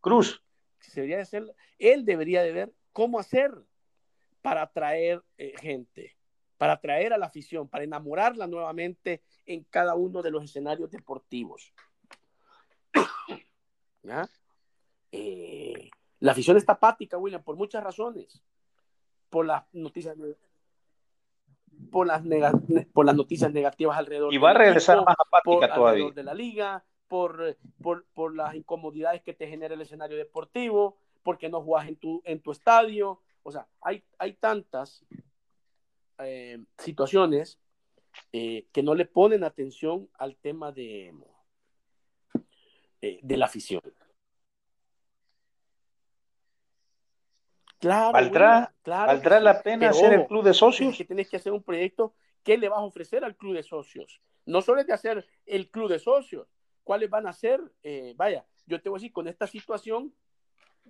Cruz. Se debería de hacer, él debería de ver cómo hacer para atraer eh, gente, para atraer a la afición, para enamorarla nuevamente en cada uno de los escenarios deportivos. Eh, la afición está apática, William, por muchas razones. Por las noticias por las, por las noticias negativas alrededor y va a regresar más apática todavía de la liga por, por, por, las incomodidades que te genera el escenario deportivo porque no juegas en tu, en tu estadio o sea, hay, hay tantas eh, situaciones eh, que no le ponen atención al tema de, eh, de la afición. Claro, ¿Valdrá, ¿valdrá la pena hacer el club de socios? que tienes que hacer un proyecto que le vas a ofrecer al club de socios. No solo es de hacer el club de socios, cuáles van a ser, vaya, yo te voy a decir, con esta situación,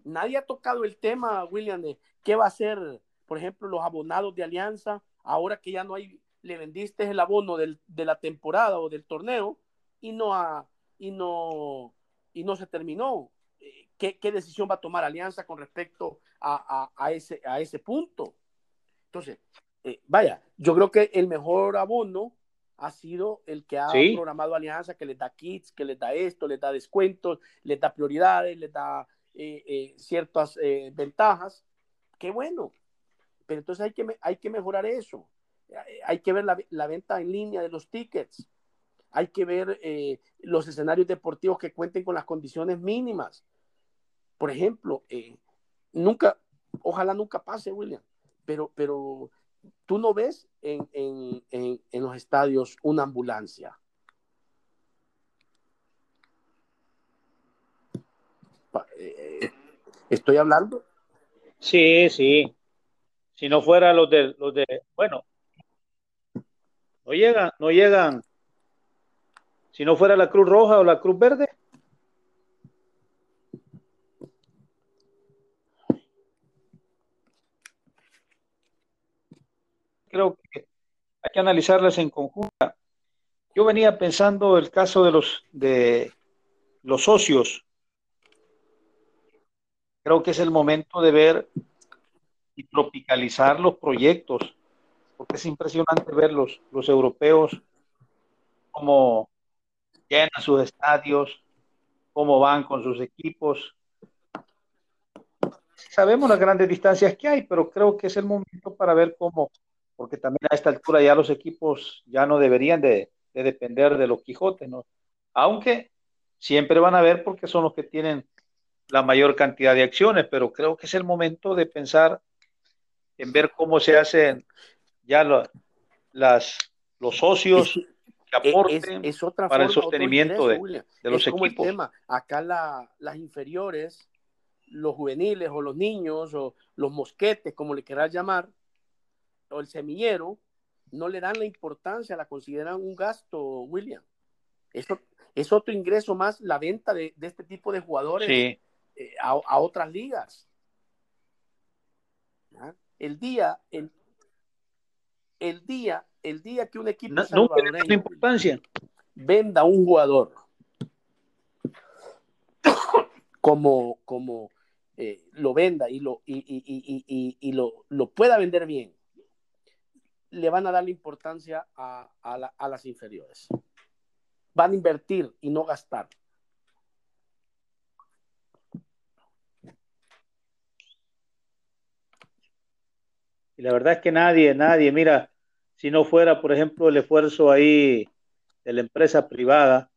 nadie ha tocado el tema, William, de qué va a hacer, por ejemplo, los abonados de Alianza, ahora que ya no hay, le vendiste el abono de la temporada o del torneo y no, ha, y no, y no se terminó. Eh, ¿Qué, decisión va a tomar Alianza con respecto a, ese, a ese punto? Entonces, eh, vaya, yo creo que el mejor abono ha sido el que ha programado Alianza, que les da kits, que les da esto, les da descuentos, les da prioridades, les da eh, eh, ciertas eh, ventajas, qué bueno. Pero entonces hay que, hay que mejorar eso. Hay que ver la, venta en línea de los tickets. Hay que ver los escenarios deportivos que cuenten con las condiciones mínimas. Por ejemplo, nunca, ojalá nunca pase, William, pero, pero tú no ves en, en, en los estadios una ambulancia Eh, ¿Estoy hablando? Sí, sí. Si no fuera los de, los de, bueno, no llegan, no llegan. Si no fuera la Cruz Roja o la Cruz Verde. Creo que hay que analizarlas en conjunta. Yo venía pensando el caso de los de los socios creo que es el momento de ver y tropicalizar los proyectos, porque es impresionante ver los, los europeos cómo llenan sus estadios, cómo van con sus equipos. Sabemos las grandes distancias que hay, pero creo que es el momento para ver cómo, porque también a esta altura ya los equipos ya no deberían de, de depender de los Quijotes, ¿no? Aunque siempre van a ver porque son los que tienen la mayor cantidad de acciones, pero creo que es el momento de pensar en ver cómo se hacen ya las, los socios que aporten para el sostenimiento de, los equipos. Acá las inferiores, los juveniles o los niños o los mosquetes, como le quieras llamar, o el semillero, no le dan la importancia, la consideran un gasto, William. Eso es otro ingreso más la venta de, de este tipo de jugadores. Sí eh, a, otras ligas. El día, el, el, día, el día que un equipo no, importancia. venda un jugador como, como eh, lo venda y lo, y, lo, lo, pueda vender bien, le van a dar la importancia a, a las inferiores. Van a invertir y no gastar. Y la verdad es que nadie, nadie, mira, si no fuera, por ejemplo, el esfuerzo ahí de la empresa privada,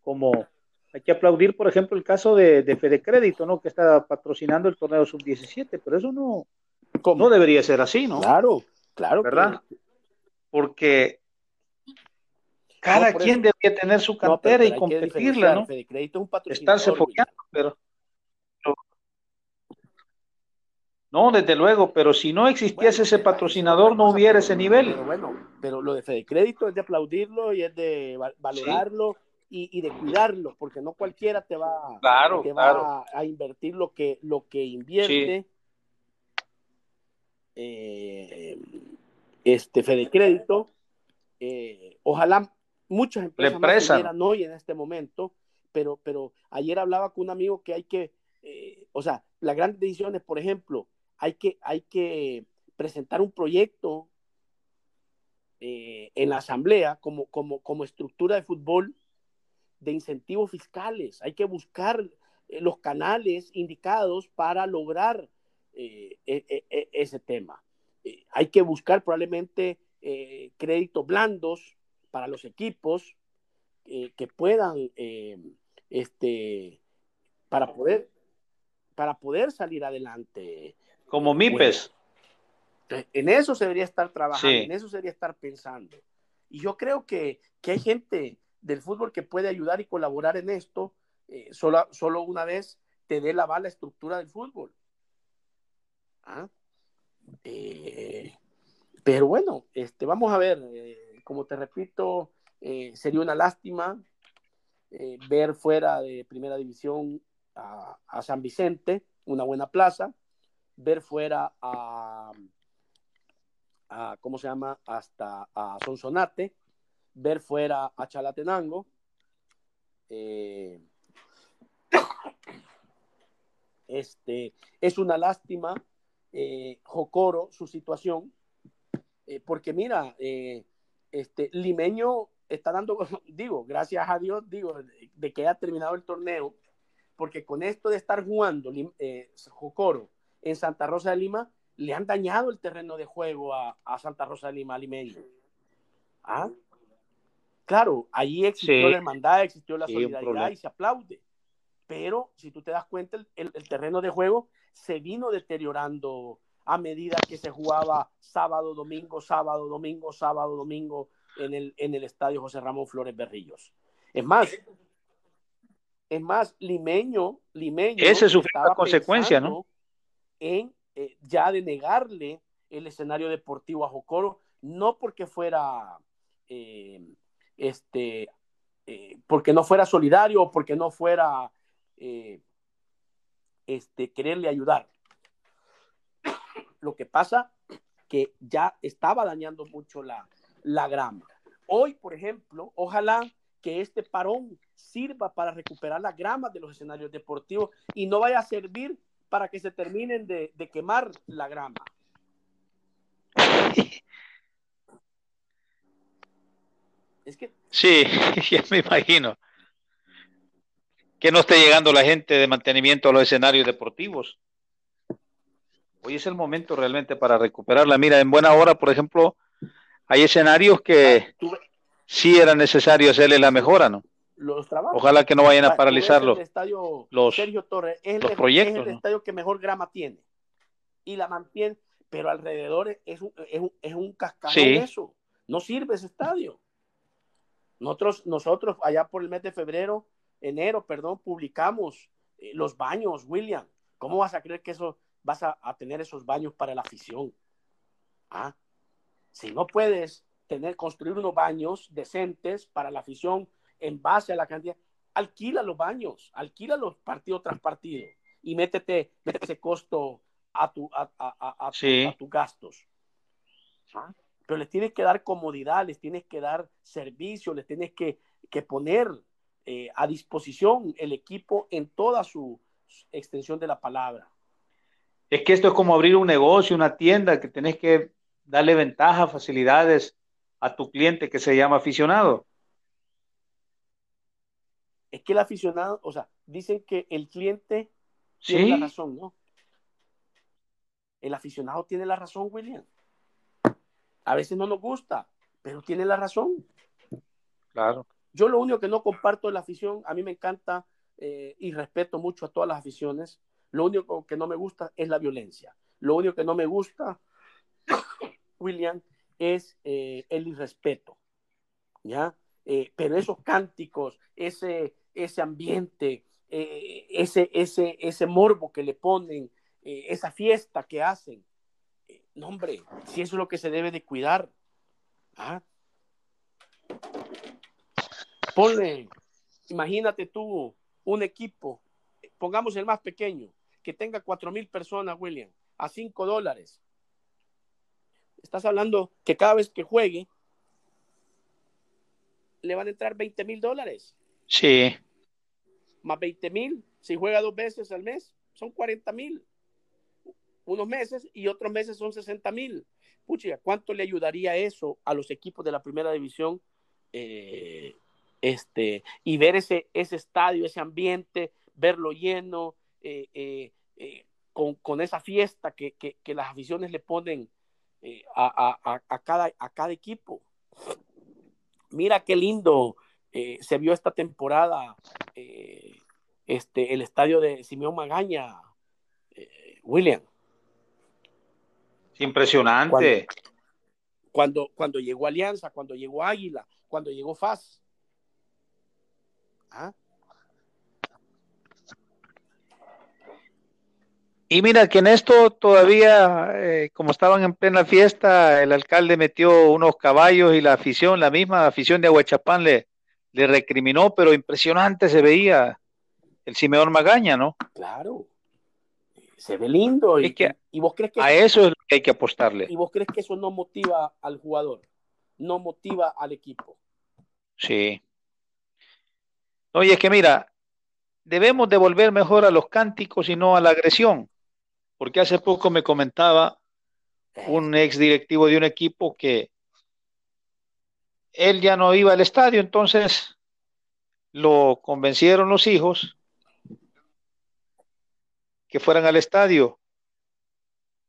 como hay que aplaudir, por ejemplo, el caso de, de Fede Crédito, ¿no? Que está patrocinando el torneo sub-17, pero eso no, no debería ser así, ¿no? Claro, claro. ¿Verdad? Porque cada quien debería tener su cantera y competirla, ¿no? Crédito es Estarse foqueando, pero No, desde luego, pero si no existiese ese patrocinador, no hubiera ese nivel. Pero bueno, pero lo de Fede Crédito es de aplaudirlo y es de valorarlo y, de cuidarlo, porque no cualquiera te va, claro, a, invertir lo que, lo que invierte. Eh, este Fede Crédito. Eh, ojalá muchas empresas más hoy en este momento, pero, pero ayer hablaba con un amigo que hay que, eh, o sea, las grandes decisiones, por ejemplo, hay que, hay que presentar un proyecto eh, en la asamblea como, como, como estructura de fútbol de incentivos fiscales. Hay que buscar los canales indicados para lograr eh, e, e, e, ese tema. hay que buscar probablemente créditos blandos para los equipos que puedan, este, para poder, para poder salir adelante como MIPES. en eso se debería estar trabajando, en eso se debería estar pensando. Y yo creo que, hay gente del fútbol que puede ayudar y colaborar en esto, eh, solo, solo una vez te dé la bala estructura del fútbol. Eh, pero bueno, este, vamos a ver, eh, como te repito, sería una lástima ver fuera de primera división a San Vicente, una buena plaza, ver fuera a, ¿cómo se llama? Hasta a Sonsonate, ver fuera a Chalatenango. Eh, este, es una lástima, eh, Jocoro, su situación, eh, porque mira, este, Limeño está dando, digo, gracias a Dios, digo, de, que haya terminado el torneo, porque con esto de estar jugando Jocoro en Santa Rosa de Lima le han dañado el terreno de juego a, Santa Rosa de Lima, Limeño. ¿Ah? Claro, allí existió la hermandad, existió la solidaridad y se aplaude. Pero si tú te das cuenta, el, terreno de juego se vino deteriorando a medida que se jugaba sábado, domingo, sábado, domingo, sábado, domingo en el, en el estadio José Ramón Flores Berrillos. Es más, es más, Limeño, Limeño. Esa es su consecuencia, ¿no? en eh, ya de negarle el escenario deportivo a Jocoro, no porque fuera, eh, este, eh, porque no fuera solidario o porque no fuera, este, quererle ayudar. Lo que pasa que ya estaba dañando mucho la, la grama. Hoy, por ejemplo, ojalá que este parón sirva para recuperar la grama de los escenarios deportivos y no vaya a servir para que se terminen de, quemar la grama. Es que... Sí, ya me imagino. Que no esté llegando la gente de mantenimiento a los escenarios deportivos. Hoy es el momento realmente para recuperarla. Mira, en buena hora, por ejemplo, hay escenarios que ah, sí era necesario hacerle la mejora, ¿no? los trabajos. Ojalá que no vayan a paralizarlo. los, Sergio Torres es el, proyectos, es el estadio que mejor grama tiene y la mantiene, pero alrededor es un, es un, es un eso. No sirve ese estadio. Nosotros, nosotros allá por el mes de febrero, enero, perdón, publicamos eh, los baños, William. ¿Cómo vas a creer que eso vas a, a tener esos baños para la afición? ¿Ah? Si no puedes tener, construir unos baños decentes para la afición, en base a la cantidad, alquila los baños, alquila los partido tras partido y métete, ese costo a, tu, a, a, a, tus gastos. ¿Ah? Pero les tienes que dar comodidad, les tienes que dar servicio, les tienes que, que poner eh, a disposición el equipo en toda su extensión de la palabra. Es que esto es como abrir un negocio, una tienda, que tenés que darle ventajas, facilidades a tu cliente que se llama aficionado es que el aficionado, o sea, dicen que el cliente tiene la razón, ¿no? El aficionado tiene la razón, William. A veces no nos gusta, pero tiene la razón. Claro. Yo lo único que no comparto de la afición, a mí me encanta eh, y respeto mucho a todas las aficiones. Lo único que no me gusta es la violencia. Lo único que no me gusta, William, es eh, el irrespeto. ¿Ya? Eh, pero esos cánticos, ese, ese ambiente, ese, ese, ese morbo que le ponen esa fiesta que hacen. No, hombre, si eso es lo que se debe de cuidar. ¿ah? Ponle, imagínate tú, un equipo, pongamos el más pequeño, que tenga cuatro mil personas, William, a cinco dólares. Estás hablando que cada vez que juegue, le van a entrar 20 mil dólares. Sí. Más 20 mil, si juega dos veces al mes, son 40 mil. Unos meses y otros meses son 60 mil. Pucha, ¿cuánto le ayudaría eso a los equipos de la primera división? Eh, este, y ver ese, ese estadio, ese ambiente, verlo lleno, eh, eh, con, con, esa fiesta que, que, que, las aficiones le ponen a, a, a, cada, a cada equipo. Mira qué lindo eh, se vio esta temporada eh, este, el estadio de Simeón Magaña, eh, William. Impresionante. Cuando, cuando, cuando, llegó Alianza, cuando llegó Águila, cuando llegó FAS. ¿Ah? Y mira que en esto todavía, eh, como estaban en plena fiesta, el alcalde metió unos caballos y la afición, la misma afición de Aguachapán le, le recriminó, pero impresionante se veía el Simeón Magaña, ¿no? Claro, se ve lindo. Y, que y vos crees que a eso es lo que hay que apostarle. ¿Y vos crees que eso no motiva al jugador? No motiva al equipo. Sí. Oye, es que mira, debemos devolver mejor a los cánticos y no a la agresión porque hace poco me comentaba un ex directivo de un equipo que él ya no iba al estadio, entonces lo convencieron los hijos que fueran al estadio.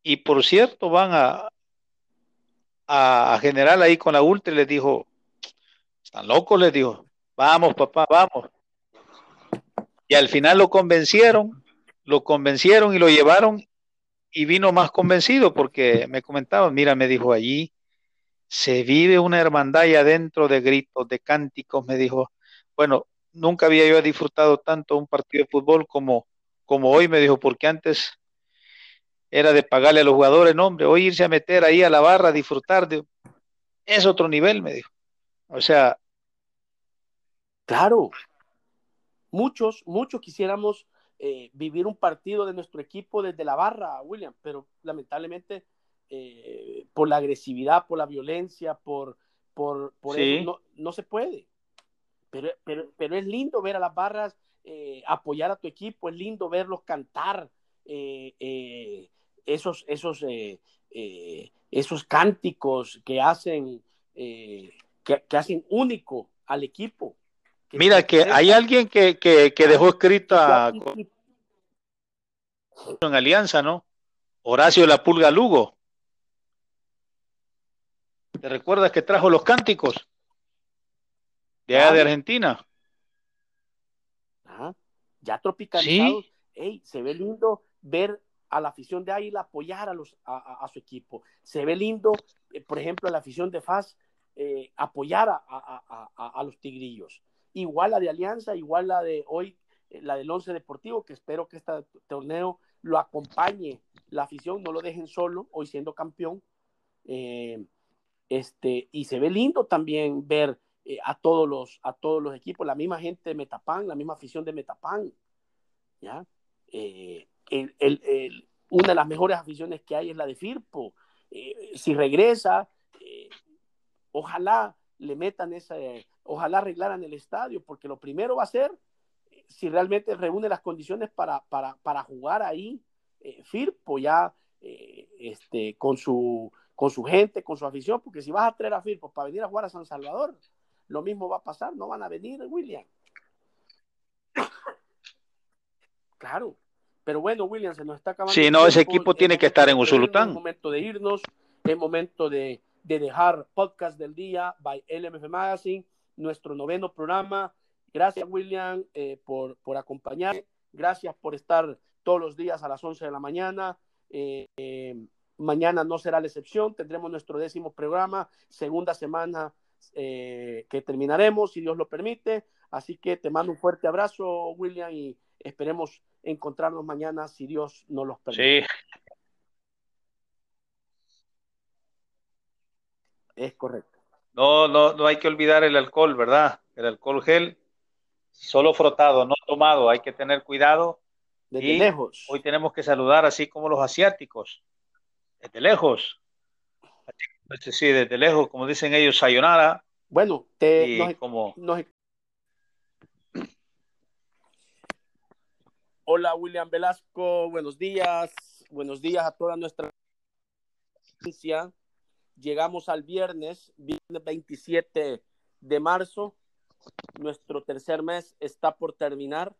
Y por cierto, van a, a, general ahí con la ultra y les dijo, están locos, les dijo, vamos papá, vamos. Y al final lo convencieron, lo convencieron y lo llevaron y vino más convencido porque me comentaba, mira, me dijo allí, se vive una hermandad y adentro de gritos, de cánticos, me dijo, bueno, nunca había yo disfrutado tanto un partido de fútbol como, como hoy, me dijo, porque antes era de pagarle a los jugadores, no, hombre, hoy irse a meter ahí a la barra, a disfrutar, de, es otro nivel, me dijo. O sea. Claro, muchos, muchos quisiéramos eh, vivir un partido de nuestro equipo desde la barra, William, pero lamentablemente eh, por la agresividad, por la violencia, por, por, por sí. eso no, no, se puede. Pero, pero, pero, es lindo ver a las barras eh, apoyar a tu equipo, es lindo verlos cantar esos, esos, esos cánticos que hacen, que, que hacen único al equipo. Mira que hay alguien que, que, que dejó escrita en alianza, ¿no? Horacio La Pulga Lugo. ¿Te recuerdas que trajo los cánticos de allá de Argentina? Ajá. Ya tropicalizados. ¿Sí? Ey, se ve lindo ver a la afición de Águila apoyar a, los, a, a, a su equipo. Se ve lindo, eh, por ejemplo, a la afición de FAS eh, apoyar a, los tigrillos igual la de Alianza, igual la de hoy, eh, la del Once Deportivo, que espero que este torneo lo acompañe la afición, no lo dejen solo, hoy siendo campeón. Eh, este, y se ve lindo también ver eh, a, todos los, a todos los equipos, la misma gente de Metapán, la misma afición de Metapán. ¿ya? El, el, el, una de las mejores aficiones que hay es la de Firpo. Si regresa, ojalá le metan esa, ojalá arreglaran el estadio, porque lo primero va a ser si realmente reúne las condiciones para, para, para jugar ahí, eh, Firpo ya eh, este, con, su, con su gente, con su afición, porque si vas a traer a Firpo para venir a jugar a San Salvador, lo mismo va a pasar, no van a venir, William. Claro, pero bueno, William, se nos está acabando. Sí, no, ese equipo tiene que estar en Usulután. Es momento de irnos, es momento de, de dejar podcast del día by LMF Magazine nuestro noveno programa. Gracias, William, eh, por, por acompañar. Gracias por estar todos los días a las 11 de la mañana. Eh, eh, mañana no será la excepción. Tendremos nuestro décimo programa, segunda semana que terminaremos, si Dios lo permite. Así que te mando un fuerte abrazo, William, y esperemos encontrarnos mañana si Dios no los permite. Sí. Es correcto. No, no, no hay que olvidar el alcohol, ¿verdad? El alcohol gel, solo frotado, no tomado, hay que tener cuidado. Desde lejos. Hoy tenemos que saludar así como los asiáticos, desde lejos. Sí, desde lejos, como dicen ellos, sayonara. Bueno, te, como... Hola William Velasco, buenos días, buenos días a toda nuestra audiencia. Llegamos al viernes, viernes 27 de marzo. Nuestro tercer mes está por terminar,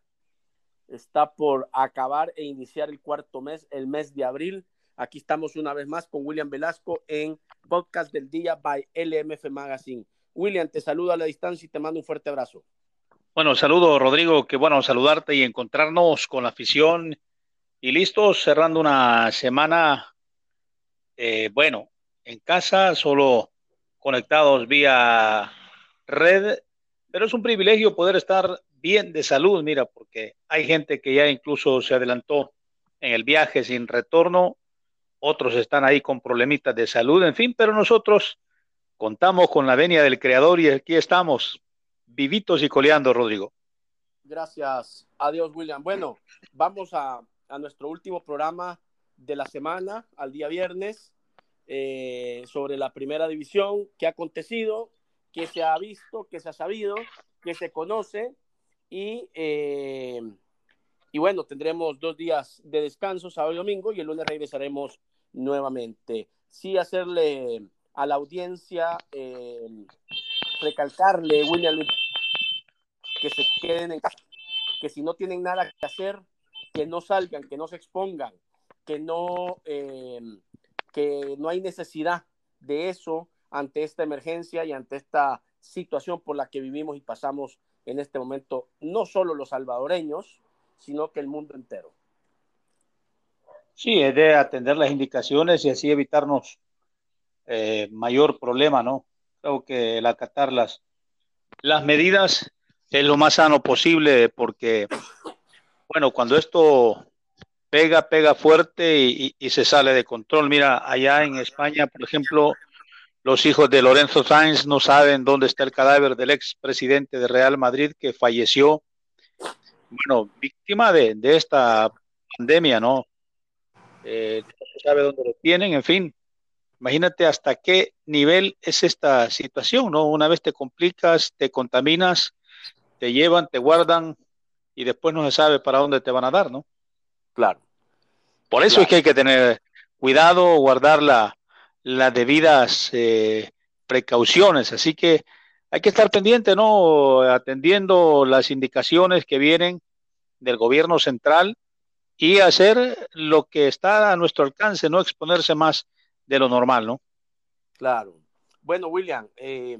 está por acabar e iniciar el cuarto mes, el mes de abril. Aquí estamos una vez más con William Velasco en Podcast del Día by LMF Magazine. William, te saludo a la distancia y te mando un fuerte abrazo. Bueno, saludo Rodrigo, qué bueno saludarte y encontrarnos con la afición y listos cerrando una semana, eh, bueno, en casa, solo conectados vía red, pero es un privilegio poder estar bien de salud, mira, porque hay gente que ya incluso se adelantó en el viaje sin retorno, otros están ahí con problemitas de salud, en fin, pero nosotros contamos con la venia del Creador y aquí estamos, vivitos y coleando, Rodrigo. Gracias. Adiós, William. Bueno, vamos a, a nuestro último programa de la semana, al día viernes. Eh, sobre la primera división, qué ha acontecido, qué se ha visto, qué se ha sabido, qué se conoce y, eh, y bueno, tendremos dos días de descanso, sábado y domingo, y el lunes regresaremos nuevamente. Sí, hacerle a la audiencia, eh, recalcarle, William, que se queden en casa, que si no tienen nada que hacer, que no salgan, que no se expongan, que no que no hay necesidad de eso ante esta emergencia y ante esta situación por la que vivimos y pasamos en este momento, no solo los salvadoreños, sino que el mundo entero. Sí, es de atender las indicaciones y así evitarnos eh, mayor problema, ¿no? Creo que el acatar las, las medidas es lo más sano posible porque, bueno, cuando esto pega, pega fuerte y, se sale de control. Mira, allá en España, por ejemplo, los hijos de Lorenzo Sainz no saben dónde está el cadáver del ex presidente de Real Madrid que falleció, bueno, víctima de, esta pandemia, ¿no? Eh, no sabe dónde lo tienen, en fin. Imagínate hasta qué nivel es esta situación, ¿no? Una vez te complicas, te contaminas, te llevan, te guardan y después no se sabe para dónde te van a dar, ¿no? Claro. Por eso es que hay que tener cuidado, guardar las debidas eh, precauciones. Así que hay que estar pendiente, ¿no? Atendiendo las indicaciones que vienen del gobierno central y hacer lo que está a nuestro alcance, no exponerse más de lo normal, ¿no? Claro. Bueno, William, eh,